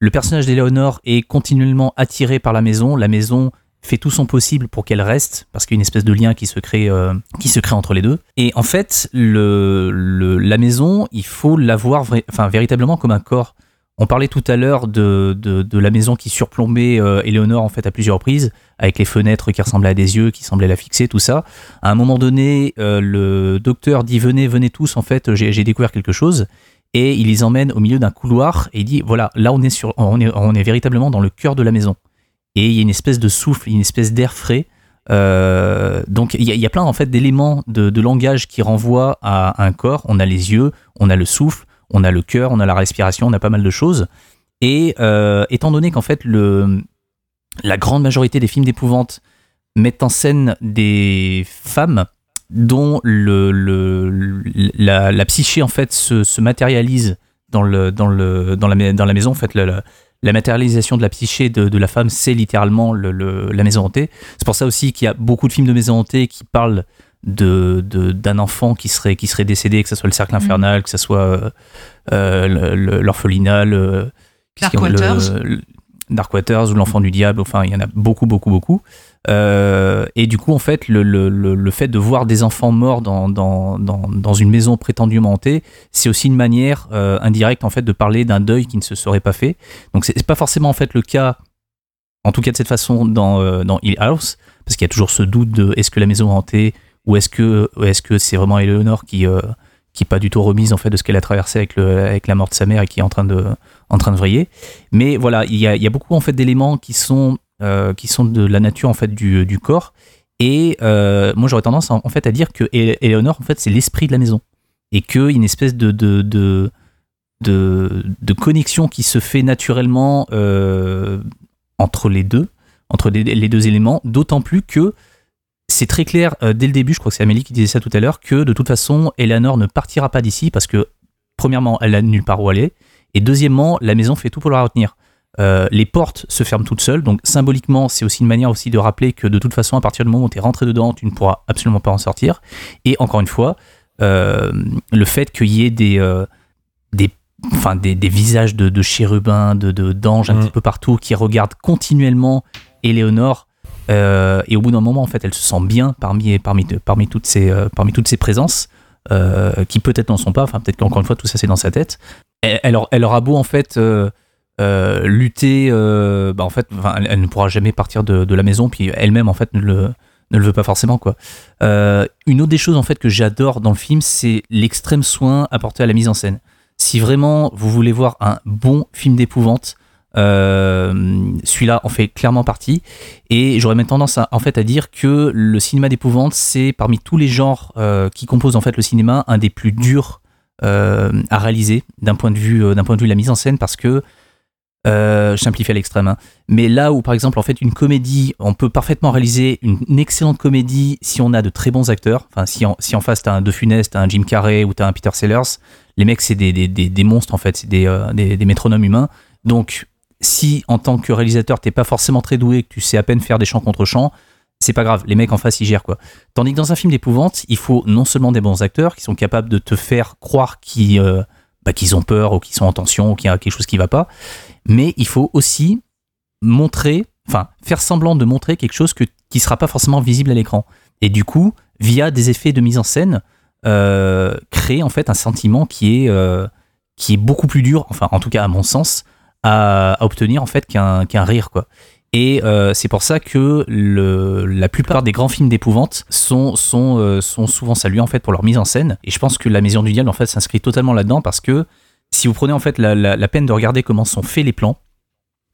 le personnage d'Eleonore est continuellement attiré par la maison, la maison fait tout son possible pour qu'elle reste, parce qu'il y a une espèce de lien qui se crée, euh, qui se crée entre les deux. Et en fait, le, la maison, il faut la voir enfin, véritablement comme un corps. On parlait tout à l'heure de, de, la maison qui surplombait euh, Éléonore en fait à plusieurs reprises, avec les fenêtres qui ressemblaient à des yeux, qui semblaient la fixer, tout ça. À un moment donné, euh, le docteur dit venez, venez tous, en fait, j'ai découvert quelque chose. Et il les emmène au milieu d'un couloir et il dit voilà, là on est, sur, véritablement dans le cœur de la maison. Et il y a une espèce de souffle, une espèce d'air frais. Euh, donc il y, a plein en fait d'éléments de, langage qui renvoient à un corps. On a les yeux, on a le souffle, on a le cœur, on a la respiration, on a pas mal de choses. Et euh, étant donné qu'en fait, la grande majorité des films d'épouvante mettent en scène des femmes dont le, la, psyché en fait se, matérialise dans, le, dans, le, dans, la, dans la maison. En fait, la, matérialisation de la psyché de, la femme, c'est littéralement la maison hantée. C'est pour ça aussi qu'il y a beaucoup de films de maison hantée qui parlent de, d'un enfant qui serait, qui serait décédé, que ce soit le cercle mm. infernal, que ce soit euh, l'orphelinat, Dark Waters. Dark Waters ou l'enfant du diable, enfin il y en a beaucoup, beaucoup, beaucoup. Euh, et du coup, en fait, le, le, le, fait de voir des enfants morts dans, dans, dans, dans une maison prétendument hantée, c'est aussi une manière indirecte en fait de parler d'un deuil qui ne se serait pas fait. Donc c'est pas forcément en fait le cas, en tout cas de cette façon dans, dans Hill House, parce qu'il y a toujours ce doute de est-ce que la maison hantée ou est-ce que est-ce que c'est vraiment Eleonore qui euh, qui est pas du tout remise en fait de ce qu'elle a traversé avec le avec la mort de sa mère et qui est en train de en train de vriller mais voilà il y a, y a beaucoup en fait d'éléments qui sont euh, qui sont de la nature en fait du, du corps. Et euh, moi j'aurais tendance en, fait à dire que Eleonore en fait c'est l'esprit de la maison. Et a une espèce de de, de de, connexion qui se fait naturellement entre les deux, entre les, deux éléments, d'autant plus que c'est très clair euh, dès le début, je crois que c'est Amélie qui disait ça tout à l'heure, que de toute façon, Eleanor ne partira pas d'ici parce que, premièrement, elle a nulle part où aller, et deuxièmement, la maison fait tout pour la retenir. Euh, les portes se ferment toutes seules, donc symboliquement, c'est aussi une manière aussi de rappeler que de toute façon, à partir du moment où tu es rentré dedans, tu ne pourras absolument pas en sortir. Et encore une fois, euh, le fait qu'il y ait des, des, enfin, des, visages de, chérubins, de d'anges un mm. petit peu partout qui regardent continuellement Éléonore euh, et au bout d'un moment, en fait, elle se sent bien parmi, parmi, parmi, toutes, ces, euh, parmi toutes ces présences, euh, qui peut-être n'en sont pas, enfin peut-être qu'encore une fois, tout ça c'est dans sa tête. Elle, elle, aura beau en fait lutter, bah, en fait, elle, ne pourra jamais partir de, la maison, puis elle-même en fait ne le, ne le veut pas forcément quoi. une autre des choses en fait que j'adore dans le film, c'est l'extrême soin apporté à la mise en scène. Si vraiment vous voulez voir un bon film d'épouvante, euh, celui-là en fait clairement partie. Et j'aurais même tendance à, en fait à dire que le cinéma d'épouvante, c'est parmi tous les genres euh, qui composent en fait le cinéma un des plus durs euh, à réaliser d'un point de vue d'un point de vue de la mise en scène parce que je simplifie à l'extrême. Hein. Mais là où, par exemple, en fait, une comédie, on peut parfaitement réaliser une excellente comédie si on a de très bons acteurs. Enfin, si en, face, t'as un De Funès, t'as un Jim Carrey ou t'as un Peter Sellers, les mecs, c'est des, des, des, monstres, en fait, c'est des, des, des, métronomes humains. Donc, si en tant que réalisateur t'es pas forcément très doué, que tu sais à peine faire des chants contre chants, c'est pas grave, les mecs en face ils gèrent quoi. Tandis que dans un film d'épouvante, il faut non seulement des bons acteurs qui sont capables de te faire croire qu'ils euh, bah, ont peur ou qu'ils sont en tension ou qu'il y a quelque chose qui va pas, mais il faut aussi montrer, enfin faire semblant de montrer quelque chose que, qui sera pas forcément visible à l'écran. Et du coup, via des effets de mise en scène, euh, créer en fait un sentiment qui est, euh, qui est beaucoup plus dur, enfin en tout cas à mon sens, à, obtenir en fait qu'un rire quoi. Et euh, c'est pour ça que la plupart des grands films d'épouvante euh, sont souvent salués en fait pour leur mise en scène. Et je pense que La Maison du Diable en fait s'inscrit totalement là-dedans parce que si vous prenez en fait la, peine de regarder comment sont faits les plans,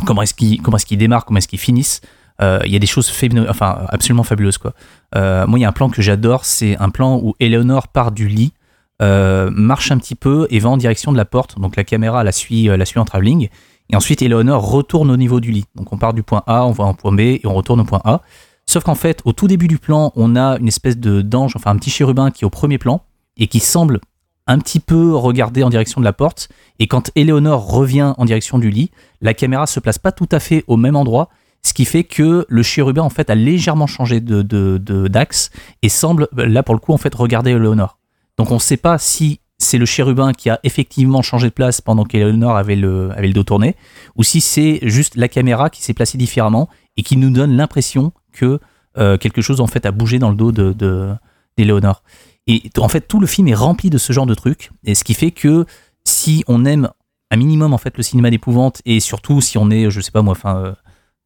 comment est-ce qu'ils est-ce démarrent, comment est-ce qu'ils finissent, euh, il y a des choses enfin absolument fabuleuses quoi. Moi, il y a un plan que j'adore, c'est un plan où Eleanor part du lit, marche un petit peu et va en direction de la porte. Donc la caméra la suit, la suit en travelling. Et ensuite, Eleanor retourne au niveau du lit. Donc on part du point A, on va en point B et on retourne au point A. Sauf qu'en fait, au tout début du plan, on a une espèce de d'ange, enfin un petit chérubin qui est au premier plan et qui semble un petit peu regarder en direction de la porte. Et quand Eleanor revient en direction du lit, la caméra se place pas tout à fait au même endroit ce qui fait que le chérubin en fait a légèrement changé de, d'axe et semble là pour le coup en fait regarder Eleonore. Donc on ne sait pas si c'est le chérubin qui a effectivement changé de place pendant qu'Eleonore avait le, avait le dos tourné, ou si c'est juste la caméra qui s'est placée différemment et qui nous donne l'impression que euh, quelque chose en fait a bougé dans le dos de, d'Eleonore. Et en fait tout le film est rempli de ce genre de trucs, et ce qui fait que si on aime un minimum en fait le cinéma d'épouvante et surtout si on est je sais pas moi enfin euh,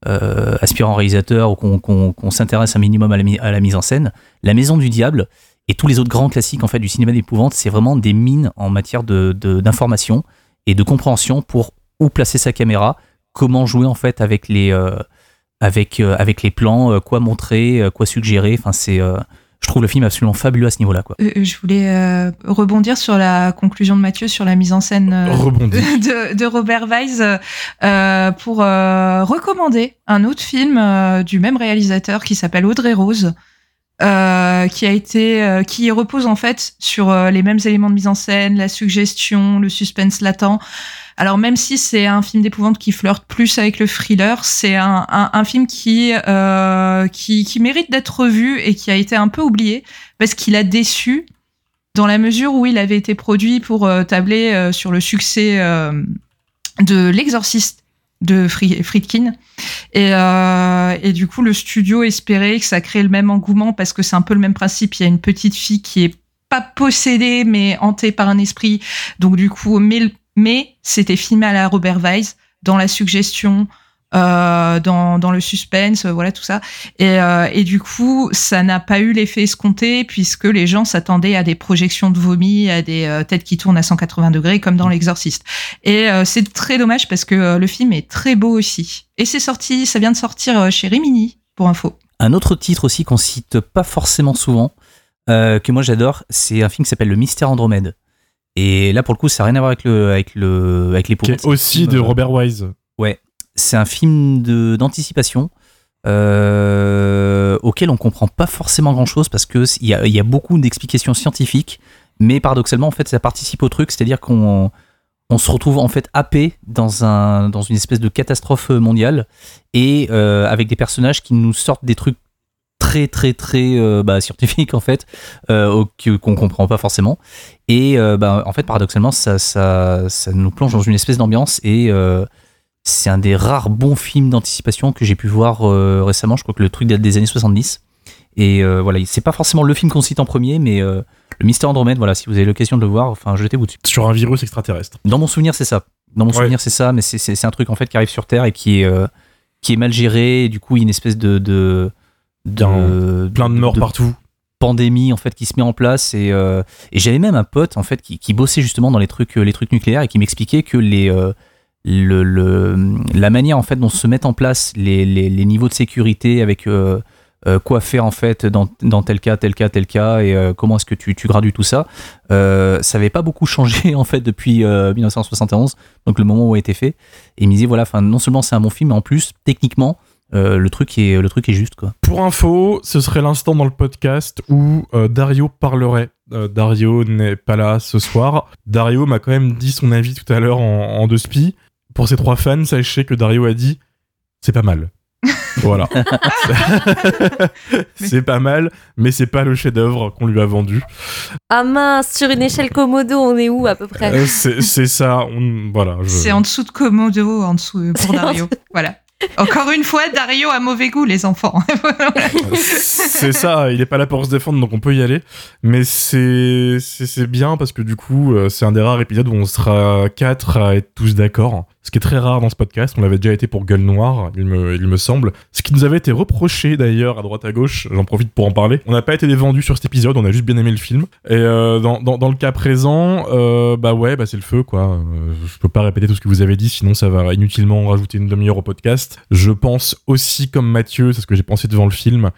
euh, aspirant réalisateur ou qu'on s'intéresse un minimum à la, mise en scène, La Maison du Diable et tous les autres grands classiques en fait du cinéma d'épouvante, c'est vraiment des mines en matière d'information de, et de compréhension pour où placer sa caméra, comment jouer en fait avec les euh, avec euh, avec les plans, quoi montrer, quoi suggérer. Enfin c'est je trouve le film absolument fabuleux à ce niveau-là. Quoi. Euh, je voulais euh, rebondir sur la conclusion de Mathieu sur la mise en scène euh, de, de, Robert Weiss pour recommander un autre film du même réalisateur qui s'appelle Audrey Rose. Qui a été qui repose en fait sur les mêmes éléments de mise en scène, la suggestion, le suspense latent. Alors même si c'est un film d'épouvante qui flirte plus avec le thriller, c'est un, un, un, film qui, euh, qui, qui mérite d'être revu et qui a été un peu oublié parce qu'il a déçu dans la mesure où il avait été produit pour euh, tabler euh, sur le succès euh, de L'Exorciste de Friedkin. Et, euh, et, du coup, le studio espérait que ça crée le même engouement parce que c'est un peu le même principe. Il y a une petite fille qui est pas possédée mais hantée par un esprit. Donc du coup, mais mais c'était filmé à la Robert Weiss, dans la suggestion, euh, dans, dans, le suspense, voilà tout ça. Et, euh, et du coup, ça n'a pas eu l'effet escompté puisque les gens s'attendaient à des projections de vomi, à des euh, têtes qui tournent à 180 degrés comme dans L'Exorciste. Et euh, c'est très dommage parce que euh, le film est très beau aussi. Et c'est sorti, ça vient de sortir chez Rimini pour info. Un autre titre aussi qu'on cite pas forcément souvent, que moi j'adore, c'est un film qui s'appelle Le Mystère Andromède. Et là, pour le coup, ça n'a rien à voir avec le avec le avec les aussi de Robert Wise. Ouais, c'est un film d'anticipation euh, auquel on comprend pas forcément grand chose parce que il y a, beaucoup d'explications scientifiques, mais paradoxalement, en fait, ça participe au truc, c'est-à-dire qu'on on se retrouve en fait happé dans un dans une espèce de catastrophe mondiale et euh, avec des personnages qui nous sortent des trucs très très très euh, bah, scientifique en fait qu'on comprend pas forcément. Et bah, en fait paradoxalement ça, ça, ça, nous plonge dans une espèce d'ambiance et c'est un des rares bons films d'anticipation que j'ai pu voir récemment. Je crois que le truc date des années 70 et voilà c'est pas forcément le film qu'on cite en premier mais le mystère Andromède voilà si vous avez l'occasion de le voir enfin jetez-vous dessus. Sur un virus extraterrestre. Dans mon souvenir c'est ça. Dans mon souvenir c'est ça mais c'est un truc en fait qui arrive sur Terre et qui est qui est mal géré. Et du coup il y a une espèce de, de de, plein de morts partout. pandémie en fait qui se met en place. Et, euh, et j'avais même un pote en fait qui, qui, bossait justement dans les trucs les trucs nucléaires et qui m'expliquait que les euh, le, le, la manière en fait dont se mettent en place les, les, niveaux de sécurité avec euh, quoi faire en fait dans, dans, tel cas tel cas tel cas et comment est-ce que tu, tu gradues tout ça ça n'avait pas beaucoup changé en fait depuis 1971 donc le moment où a été fait et il me disait voilà enfin non seulement c'est un bon film mais en plus techniquement euh, le, truc est, le truc est juste. Quoi. Pour info, ce serait l'instant dans le podcast où euh, Dario parlerait. Euh, Dario n'est pas là ce soir. Dario m'a quand même dit son avis tout à l'heure en, en deux spi. Pour ces trois fans, sachez que Dario a dit c'est pas mal. voilà. c'est pas mal, mais c'est pas le chef-d'œuvre qu'on lui a vendu. Ah mince, sur une échelle Komodo, on est où à peu près C'est ça, voilà. C'est en dessous de Komodo, en dessous pour Dario. voilà. Encore une fois, Dario a mauvais goût, les enfants. c'est ça, il est pas là pour se défendre, donc on peut y aller. Mais c'est bien parce que du coup, euh, c'est un des rares épisodes où on sera quatre à être tous d'accord. Ce qui est très rare dans ce podcast. On l'avait déjà été pour Gueule Noire, il me, semble. Ce qui nous avait été reproché d'ailleurs à droite à gauche, j'en profite pour en parler. On n'a pas été vendus sur cet épisode, on a juste bien aimé le film. Et euh, dans, le cas présent, euh, bah ouais, bah c'est le feu quoi. Euh, je peux pas répéter tout ce que vous avez dit, sinon ça va inutilement rajouter une demi-heure au podcast. Je pense aussi comme Mathieu, c'est ce que j'ai pensé devant le film,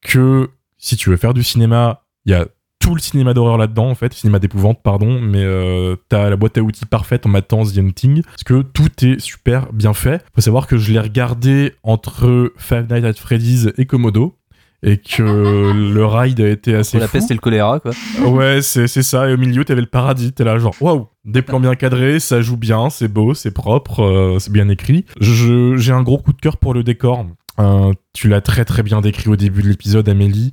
que si tu veux faire du cinéma, il y a tout le cinéma d'horreur là-dedans, en fait, cinéma d'épouvante, pardon, mais euh, t'as la boîte à outils parfaite en matant The Hunting, parce que tout est super bien fait. Faut savoir que je l'ai regardé entre Five Nights at Freddy's et Komodo, et que le ride a été assez la fou. peste et le choléra, quoi. Ouais, c'est c'est ça, et au milieu, t'avais le paradis, t'es là genre, waouh, des plans bien cadrés, ça joue bien, c'est beau, c'est propre, euh, c'est bien écrit. Je- J'ai un gros coup de cœur pour le décor. Euh, tu l'as très très bien décrit au début de l'épisode, Amélie.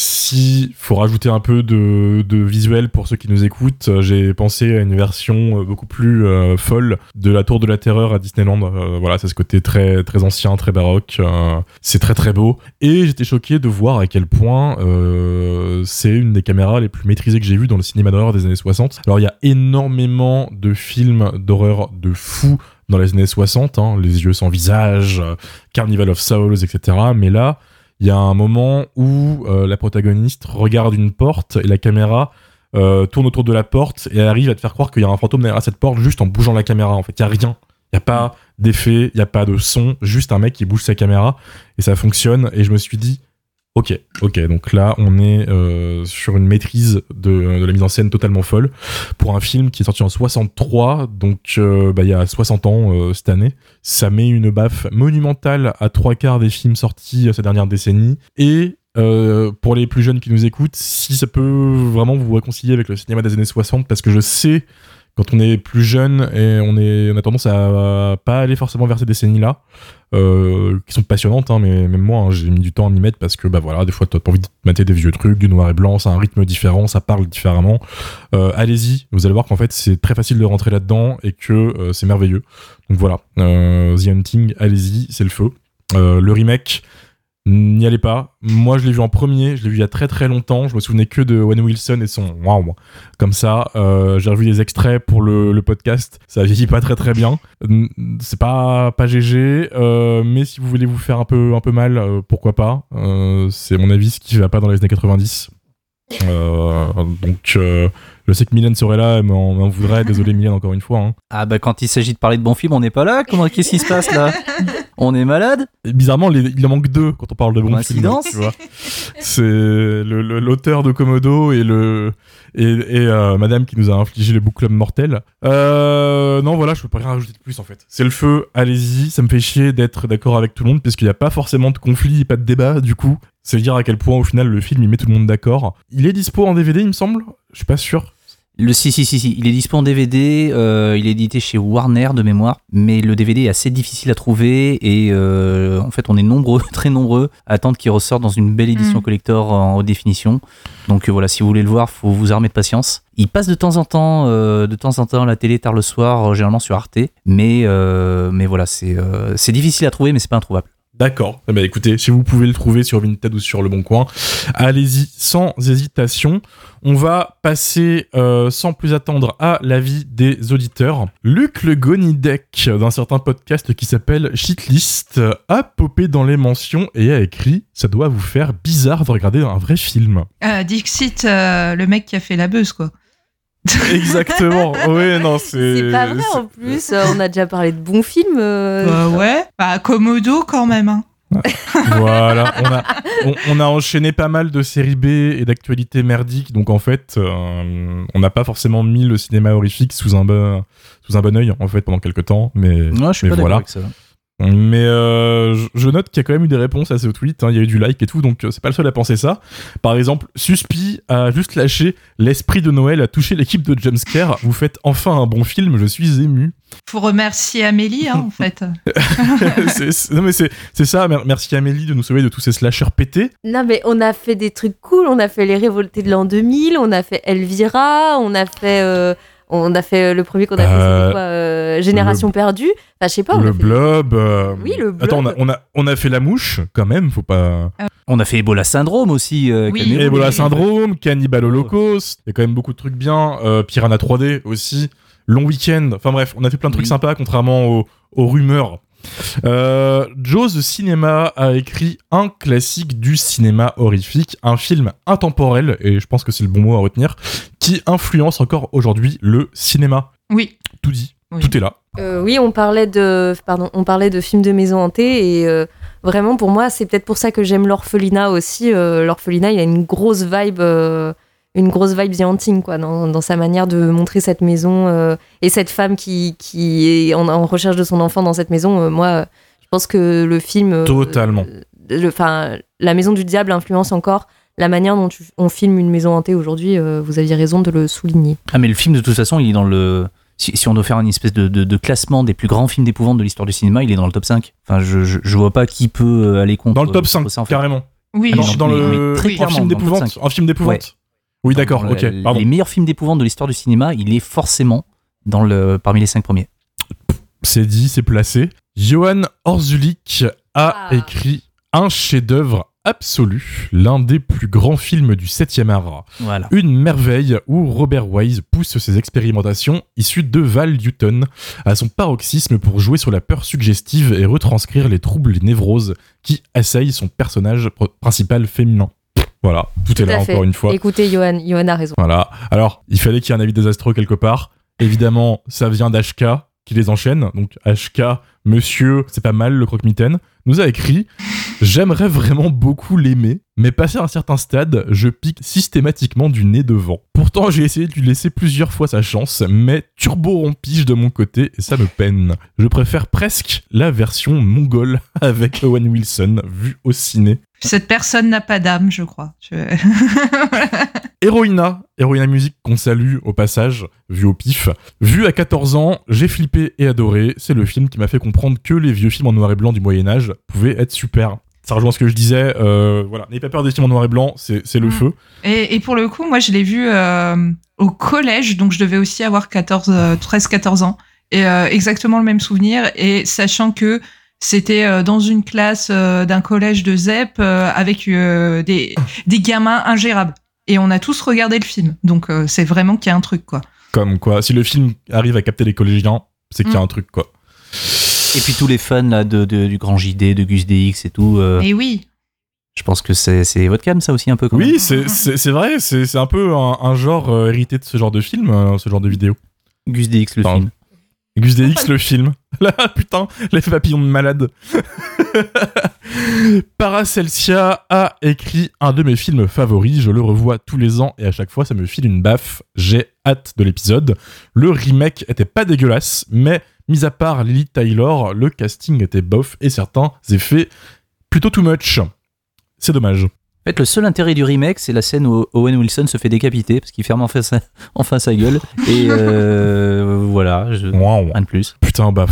Si faut rajouter un peu de, de visuel pour ceux qui nous écoutent, euh, j'ai pensé à une version euh, beaucoup plus euh, folle de la Tour de la Terreur à Disneyland. Voilà, c'est ce côté très très ancien, très baroque. c'est très très beau. Et j'étais choqué de voir à quel point c'est une des caméras les plus maîtrisées que j'ai vues dans le cinéma d'horreur des années 60. Alors il y a énormément de films d'horreur de fous dans les années 60, hein, Les yeux sans visage, Carnival of Souls, etc. Mais là, il y a un moment où euh, la protagoniste regarde une porte et la caméra euh, tourne autour de la porte et arrive à te faire croire qu'il y a un fantôme derrière cette porte juste en bougeant la caméra. En fait, il y a rien. Il y a pas d'effet, il y a pas de son, juste un mec qui bouge sa caméra et ça fonctionne. Et je me suis dit, ok, ok, donc là on est euh, sur une maîtrise de, la mise en scène totalement folle pour un film qui est sorti en 63, donc euh, bah, il y a 60 ans euh, cette année. Ça met une baffe monumentale à trois quarts des films sortis ces dernières décennies et pour les plus jeunes qui nous écoutent, si ça peut vraiment vous réconcilier avec le cinéma des années 60, parce que je sais quand on est plus jeune et on, a tendance à pas aller forcément vers ces décennies-là, euh, qui sont passionnantes, hein, mais même moi, hein, j'ai mis du temps à m'y mettre parce que bah voilà, des fois, t'as pas envie de mater des vieux trucs, du noir et blanc, ça a un rythme différent, ça parle différemment. Euh, Allez-y, vous allez voir qu'en fait, c'est très facile de rentrer là-dedans et que euh, c'est merveilleux. Donc voilà, The Hunting, allez-y, c'est le feu. Le remake, n'y allez pas. Moi, je l'ai vu en premier, je l'ai vu il y a très très longtemps. Je me souvenais que de Owen Wilson et son waouh. Comme ça, euh, j'ai revu des extraits pour le, le podcast. Ça vieillit pas très très bien. C'est pas pas GG, euh, mais si vous voulez vous faire un peu un peu mal, euh, pourquoi pas. Euh, c'est mon avis ce qui va pas dans les années 90. Euh, donc, euh, je sais que Mylène serait là, elle m'en m'en voudrait. Désolé Mylène encore une fois. hein. Ah bah quand il s'agit de parler de bons films, on n'est pas là. Comment qu'est-ce qui se passe là? On est malade Et bizarrement, les- il en manque deux quand on parle de bons films. C'est l'auteur de Komodo et le et, et, euh, Madame qui nous a infligé le book club mortel. Euh, non, voilà, je peux pas rien rajouter de plus en fait. C'est le feu, allez-y. Ça me fait chier d'être d'accord avec tout le monde parce qu'il n'y a pas forcément de conflit, pas de débat. Du coup, c'est dire à quel point au final le film il met tout le monde d'accord. Il est dispo en DVD, il me semble? Je suis pas sûr. Le si si si si, il est dispo en DVD, euh, il est édité chez Warner de mémoire, mais le DVD est assez difficile à trouver et euh, en fait on est nombreux, très nombreux à attendre qu'il ressorte dans une belle édition Mm. collector en haute définition. Donc euh, voilà, si vous voulez le voir, faut vous armer de patience. Il passe de temps en temps, euh, de temps en temps à la télé tard le soir, généralement sur Arte, mais euh, mais voilà, c'est euh, c'est difficile à trouver, mais c'est pas introuvable. D'accord. Eh ben, écoutez, si vous pouvez le trouver sur Vinted ou sur Le Bon Coin, allez-y sans hésitation. On va passer euh, sans plus attendre à l'avis des auditeurs. Luc Le Gonidec, d'un certain podcast qui s'appelle Shitlist, a popé dans les mentions et a écrit « Ça doit vous faire bizarre de regarder un vrai film Euh, Dixit, euh, le mec qui a fait la buzz, quoi. ». Exactement. Oui, non, c'est... C'est pas vrai en plus, euh, on a déjà parlé de bons films. euh, Bah ouais. Bah, Komodo, quand même. Hein. Voilà, on a, on, on a enchaîné pas mal de séries B et d'actualités merdiques, donc en fait, euh, on n'a pas forcément mis le cinéma horrifique sous un bon, sous un bon œil en fait pendant quelques temps, mais je suis Mais pas d'accord voilà. avec ça. Mais euh, je- note qu'il y a quand même eu des réponses à ce tweet, hein, il y a eu du like et tout, donc euh, c'est pas le seul à penser ça. Par exemple, Suspi a juste lâché l'esprit de Noël a touché l'équipe de Jumpscare. Vous faites enfin un bon film, je suis ému. Faut remercier Amélie, hein, en fait. Non mais c'est c'est ça. mer- Merci Amélie de nous sauver de tous ces slashers pétés. Non, mais on a fait des trucs cool. On a fait Les Révoltés de l'an 2000, on a fait Elvira, on a fait. euh, On a fait le premier qu'on a fait, Euh, c'était quoi euh, Génération perdue? Enfin, je sais pas. on a le fait- blob. euh, Oui, le blob. Attends, on a, on, a, on a fait la mouche, quand même, faut pas. On a fait Ebola Syndrome aussi. euh, Oui. Ebola oui. Syndrome, Cannibal Holocaust, il y a quand même beaucoup de trucs bien. Euh, Piranha 3D aussi. Long Weekend. Enfin bref, on a fait plein de trucs Oui. sympas, contrairement aux, aux rumeurs. Euh, Joe's Cinema a écrit un classique du cinéma horrifique, un film intemporel, et je pense que c'est le bon mot à retenir, qui influence encore aujourd'hui le cinéma. Oui. Tout dit, Oui. tout est là. Euh, oui, on parlait de, pardon, on parlait de films de maison hantée et euh, vraiment pour moi, c'est peut-être pour ça que j'aime l'orphelinat aussi. Euh, l'orphelinat, il a une grosse vibe, euh, une grosse vibe The Haunting, quoi, dans, dans sa manière de montrer cette maison euh, et cette femme qui, qui est en, en recherche de son enfant dans cette maison. Euh, moi, je pense que le film, euh, Totalement. le- enfin, la maison du diable influence encore la manière dont tu- on filme une maison hantée aujourd'hui. euh, vous aviez raison de le souligner. Ah, mais le film, de toute façon, il est dans le. Si, si on doit faire une espèce de, de- de classement des plus grands films d'épouvante de l'histoire du cinéma, il est dans le top 5. Enfin, je, je, je vois pas qui peut aller contre. Dans le top contre 5, ça, en fait. carrément. Oui. Ah, dans, non, dans mais- le mais très en film d'épouvante. 5. En film d'épouvante. Ouais. Oui, d'accord, ok. Pardon. Les meilleurs films d'épouvante de l'histoire du cinéma, il est forcément dans le, parmi les 5 premiers. C'est dit, c'est placé. Johan Orzulik a Ah. écrit un chef-d'œuvre absolu, l'un des plus grands films du 7e art. Voilà. Une merveille où Robert Wise pousse ses expérimentations issues de Val Newton à son paroxysme pour jouer sur la peur suggestive et retranscrire les troubles et névroses qui assaillent son personnage pr- principal féminin. Voilà, tout est là fait. encore une fois. Écoutez, Johan, Johan a raison. Voilà. Alors, il fallait qu'il y ait un avis désastreux quelque part. Évidemment, ça vient d'HK qui les enchaîne. Donc, HK, monsieur, c'est pas mal, le croque-mitaine, nous a écrit J'aimerais vraiment beaucoup l'aimer, mais passé un certain stade, je pique systématiquement du nez devant. Pourtant, j'ai essayé de lui laisser plusieurs fois sa chance, mais turbo rompige de mon côté et ça me peine. Je préfère presque la version mongole avec Owen Wilson, vue au ciné. Cette personne n'a pas d'âme, je crois. Je- Héroïna, Héroïna Musique qu'on salue au passage, vu au pif. Vu à 14 ans, j'ai flippé et adoré. C'est le film qui m'a fait comprendre que les vieux films en noir et blanc du Moyen-Âge pouvaient être super. Ça rejoint ce que je disais, euh, voilà, n'ayez pas peur des films en noir et blanc, c'est le Mm. feu. Et, et pour le coup, moi, je l'ai vu euh, au collège, donc je devais aussi avoir 14, euh, 13-14 ans. Et euh, exactement le même souvenir. Et sachant que c'était euh, dans une classe euh, d'un collège de ZEP euh, avec euh, des, des gamins ingérables. Et on a tous regardé le film. Donc euh, c'est vraiment qu'il y a un truc, quoi. Comme quoi, si le film arrive à capter les collégiens, c'est qu'il y a Mm. un truc, quoi. Et puis tous les fans là, de, de- du grand JD, de Gus DX et tout, euh, Et oui. je pense que c'est c'est votre cam ça aussi un peu. quand. Oui, c'est- vrai, c'est c'est un peu un, un genre euh, hérité de ce genre de film, euh, ce genre de vidéo. Gus DX le Enfin, film. Gus DX, le film. Là, putain, l'effet papillon de malade. Paracelsia a écrit un de mes films favoris. Je le revois tous les ans et à chaque fois, ça me file une baffe. J'ai hâte de l'épisode. Le remake était pas dégueulasse, mais mis à part Lily Taylor, le casting était bof et certains effets plutôt too much. C'est dommage. En fait, le seul intérêt du remake, c'est la scène où Owen Wilson se fait décapiter parce qu'il ferme enfin sa, enfin sa gueule. Et euh, voilà, je- rien de plus. Putain, bah,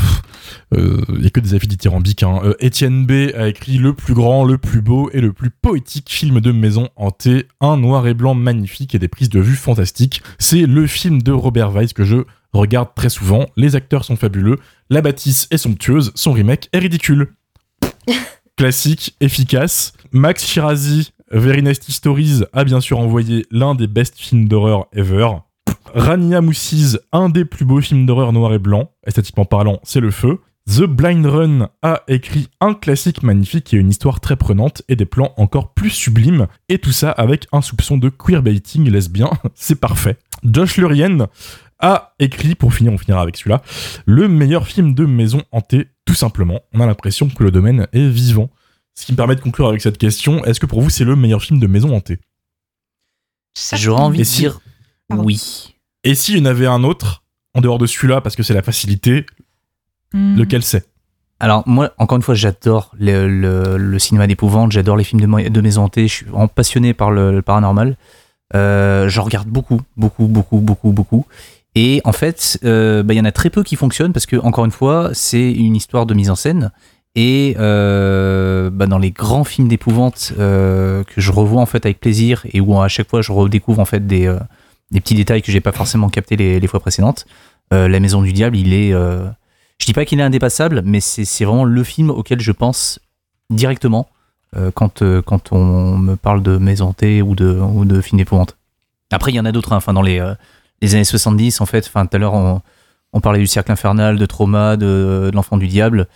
il y a que des avis dithyrambiques. Hein. Euh, Étienne B a écrit le plus grand, le plus beau et le plus poétique film de maison hanté, un noir et blanc magnifique et des prises de vue fantastiques. C'est le film de Robert Weiss que je regarde très souvent. Les acteurs sont fabuleux, la bâtisse est somptueuse, son remake est ridicule. Classique, efficace. Max Shirazi, Very Nasty Stories, a bien sûr envoyé l'un des best films d'horreur ever. Rania Moussiz, un des plus beaux films d'horreur noir et blanc, esthétiquement parlant, c'est le feu. The Blind Run a écrit un classique magnifique et une histoire très prenante et des plans encore plus sublimes, et tout ça avec un soupçon de queerbaiting lesbien, c'est parfait. Josh Lurien a écrit, pour finir, on finira avec celui-là, le meilleur film de maison hantée, tout simplement. On a l'impression que le domaine est vivant. Ce qui me permet de conclure avec cette question, est-ce que pour vous c'est le meilleur film de maison hantée? J'aurais envie Et de si- dire Pardon. oui. Et s'il y en avait un autre, en dehors de celui-là, parce que c'est la facilité, Hmm. lequel c'est? Alors moi, encore une fois, j'adore le, le- le cinéma d'épouvante, j'adore les films de, maison hantée, je suis vraiment passionné par le, le paranormal. Euh, J'en regarde beaucoup, beaucoup, beaucoup, beaucoup, beaucoup. Et en fait, euh, bah, il y en a très peu qui fonctionnent parce que, encore une fois, c'est une histoire de mise en scène. Et euh, bah, dans les grands films d'épouvante euh, que je revois en fait avec plaisir et où à chaque fois je redécouvre en fait des, euh, des petits détails que j'ai pas forcément capté les, fois précédentes. La Maison du Diable, il est. je dis pas qu'il est indépassable, mais c'est vraiment le film auquel je pense directement quand, quand on me parle de maison hantée ou de, ou de film d'épouvante. Après, il y en a d'autres. hein. Dans les, les années 70, en fait, tout à l'heure, on, parlait du cercle infernal, de trauma, de l'enfant du diable.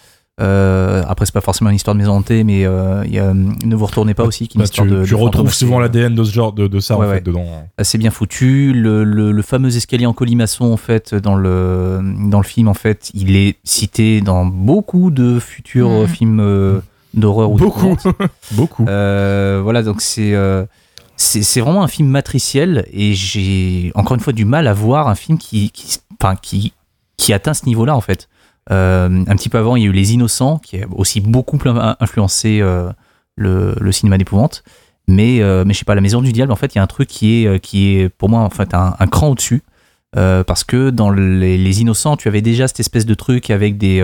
Euh, après, c'est pas forcément une histoire de maison hantée, mais euh, il y a euh, Ne vous retournez pas aussi, qui Bah, tu, de. tu de fantôme retrouves souvent l'ADN de ce genre de, de ça Ouais, en fait ouais. dedans. assez bien foutu. Le, le- le fameux escalier en colimaçon, en fait, dans le, dans le film, en fait, il est cité dans beaucoup de futurs Mhm. films euh, d'horreur ou Beaucoup, beaucoup. Euh, voilà, donc c'est euh, c'est c'est vraiment un film matriciel et j'ai encore une fois du mal à voir un film qui qui enfin, qui, qui atteint ce niveau-là en fait. Euh, un petit peu avant, il y a eu Les Innocents qui a aussi beaucoup influencé euh, le, cinéma d'épouvante. Mais euh, mais sais pas, La Maison du Diable, en fait, il y a un truc qui est euh, qui est pour moi en fait un, cran au-dessus parce que dans les, Innocents, tu avais déjà cette espèce de truc avec des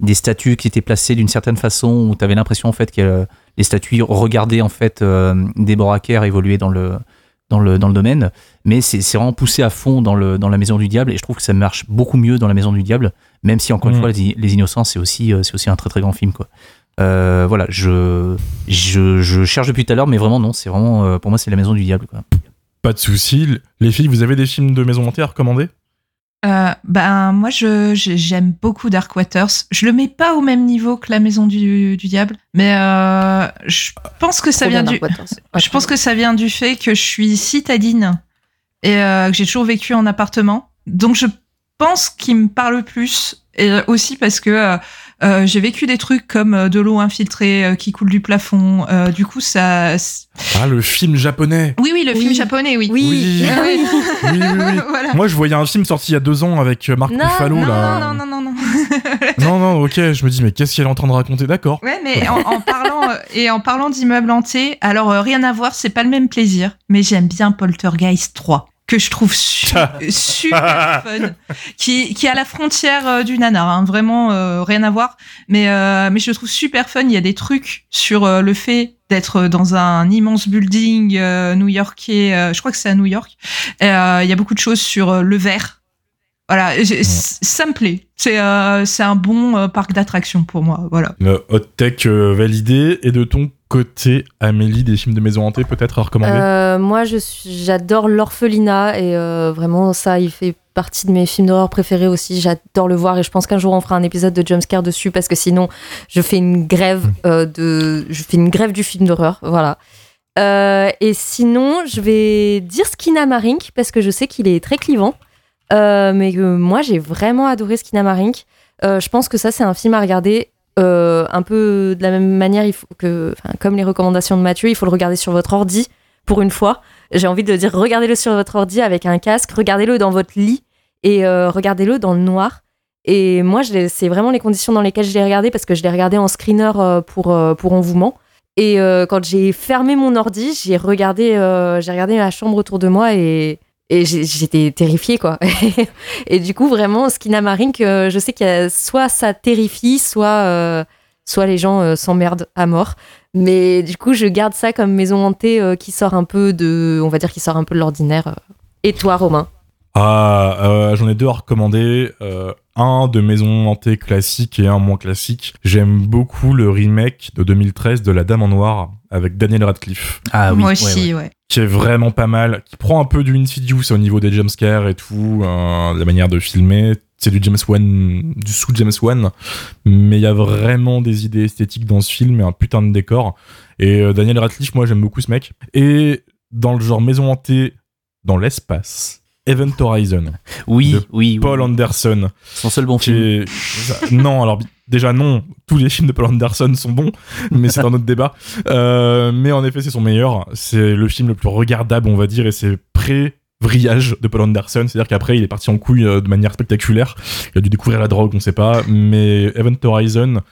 des statues qui étaient placées d'une certaine façon où tu avais l'impression en fait que les statues regardaient en fait euh, Deborah évoluer dans le dans le dans le domaine mais c'est c'est vraiment poussé à fond dans le dans la maison du diable et je trouve que ça marche beaucoup mieux dans la maison du diable même si encore une Mhm. fois les, les innocents c'est aussi euh, c'est aussi un très très grand film quoi Euh, voilà je, je je cherche depuis tout à l'heure mais vraiment non c'est vraiment euh, pour moi c'est la maison du diable quoi Pas de soucis. Les filles, vous avez des films de maison hantée à recommander Euh, ben moi je j'aime beaucoup Dark Waters. Je le mets pas au même niveau que la Maison du, du diable, mais euh, je pense que ça Trop vient du je pense que ça vient du fait que je suis citadine et euh, que j'ai toujours vécu en appartement. Donc je pense qu'il me parle plus et aussi parce que euh, j'ai vécu des trucs comme euh, de l'eau infiltrée euh, qui coule du plafond. Euh, du coup ça Ah, le film japonais oui oui le Oui. film japonais oui Oui. Ah oui. Oui, oui, oui. voilà. Moi, je voyais un film sorti il y a deux ans avec Marc Non, Ruffalo, non, là. non non non non non. non, non, ok, je me dis, mais qu'est-ce qu'elle est en train de raconter? D'accord. Ouais, mais en, en parlant euh, et en parlant d'immeubles hantés, alors euh, rien à voir, c'est pas le même plaisir, mais j'aime bien Poltergeist 3 que je trouve su- super fun, qui, qui est à la frontière euh, du nanar, hein, vraiment euh, rien à voir, mais euh, mais je le trouve super fun. Il y a des trucs sur euh, le fait d'être dans un immense building euh, new-yorkais, euh, je crois que c'est à New York. Euh, Il y a beaucoup de choses sur le verre. Voilà, ça me plaît. C'est euh, c'est un bon euh, parc d'attractions pour moi. Voilà. Une hot tech euh, validée. Et de ton côté, Amélie, des films de maison hantée peut-être à recommander? Euh, moi, j'adore l'orphelinat et euh, vraiment ça, il fait partie de mes films d'horreur préférés aussi. J'adore le voir et je pense qu'un jour on fera un épisode de jumpscare dessus parce que sinon je fais une grève euh, de, je fais une grève du film d'horreur. Voilà. Euh, et sinon, je vais dire Skinamarink parce que je sais qu'il est très clivant, Euh, mais moi j'ai vraiment adoré Skinamarink. Euh, je pense que ça c'est un film à regarder euh, un peu de la même manière, que, comme les recommandations de Mathieu, il faut le regarder sur votre ordi pour une fois. J'ai envie de dire, regardez-le sur votre ordi avec un casque, regardez-le dans votre lit et regardez-le dans le noir. Et moi, c'est vraiment les conditions dans lesquelles je l'ai regardé parce que je l'ai regardé en screener pour, pour. Et quand j'ai fermé mon ordi, j'ai regardé, euh, j'ai regardé la chambre autour de moi et, et j'étais terrifiée, quoi. et du coup, vraiment, Skinamarink, euh, je sais qu'il y a soit ça terrifie, soit, euh, soit les gens euh, s'emmerdent à mort. Mais du coup, je garde ça comme maison hantée qui sort un peu de, on va dire, qui sort un peu de l'ordinaire. Et toi, Romain? Ah, euh, j'en ai deux à recommander. Euh, un de Maison Hantée classique et un moins classique. J'aime beaucoup le remake de 2013 de La Dame en Noir avec Daniel Radcliffe, ah oui moi ouais, aussi, ouais. ouais. qui est vraiment pas mal, qui prend un peu du Insidious au niveau des jumpscares et tout, euh, la manière de filmer. C'est du James Wan, du sous James Wan, mais il y a vraiment des idées esthétiques dans ce film et un putain de décor. Et euh, Daniel Radcliffe, moi j'aime beaucoup ce mec. Et dans le genre Maison Hantée dans l'espace, Event Horizon. oui De oui, Paul oui. Anderson. son seul bon film est... non, alors déjà non, tous les films de Paul Anderson sont bons, mais c'est un autre débat. Euh, mais en effet, c'est son meilleur. C'est le film le plus regardable, on va dire, et c'est pré-vrillage de Paul Anderson. C'est-à-dire qu'après, il est parti en couille euh, de manière spectaculaire. Il a dû découvrir la drogue, on sait pas. Mais Event Horizon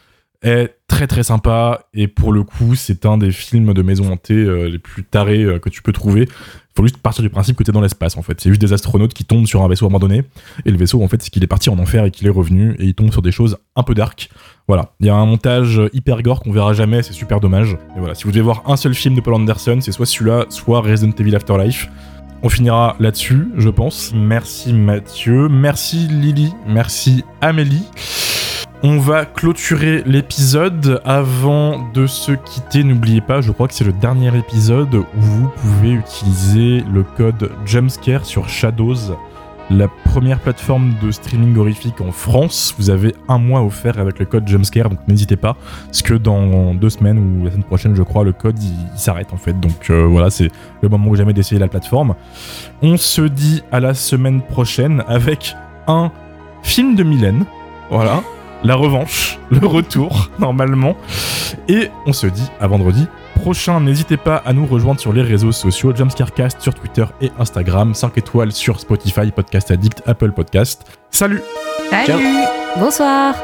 est très très sympa, et pour le coup, c'est un des films de maison hantée euh, les plus tarés euh, que tu peux trouver. faut juste partir du principe que t'es dans l'espace en fait. C'est juste des astronautes qui tombent sur un vaisseau abandonné et le vaisseau en fait c'est qu'il est parti en enfer et qu'il est revenu et il tombe sur des choses un peu dark. Voilà, il y a un montage hyper gore qu'on verra jamais, c'est super dommage. Et voilà, si vous devez voir un seul film de Paul Anderson, c'est soit celui-là, soit Resident Evil Afterlife. On finira là-dessus, je pense. Merci Mathieu, merci Lily, merci Amélie. On va clôturer l'épisode. Avant de se quitter, n'oubliez pas, je crois que c'est le dernier épisode où vous pouvez utiliser le code Jumpscare sur Shadows, la première plateforme de streaming horrifique en France. Vous avez un mois offert avec le code Jumpscare, donc n'hésitez pas, parce que dans deux semaines ou la semaine prochaine, je crois, le code s'arrête en fait. Donc euh, voilà, c'est le moment ou jamais d'essayer la plateforme. On se dit à la semaine prochaine avec un film de Mylène. Voilà la revanche, le retour, normalement. Et on se dit à vendredi prochain. N'hésitez pas à nous rejoindre sur les réseaux sociaux, Jumpscarecast sur Twitter et Instagram, 5 étoiles sur Spotify, Podcast Addict, Apple Podcast. Salut Salut Ciao. Bonsoir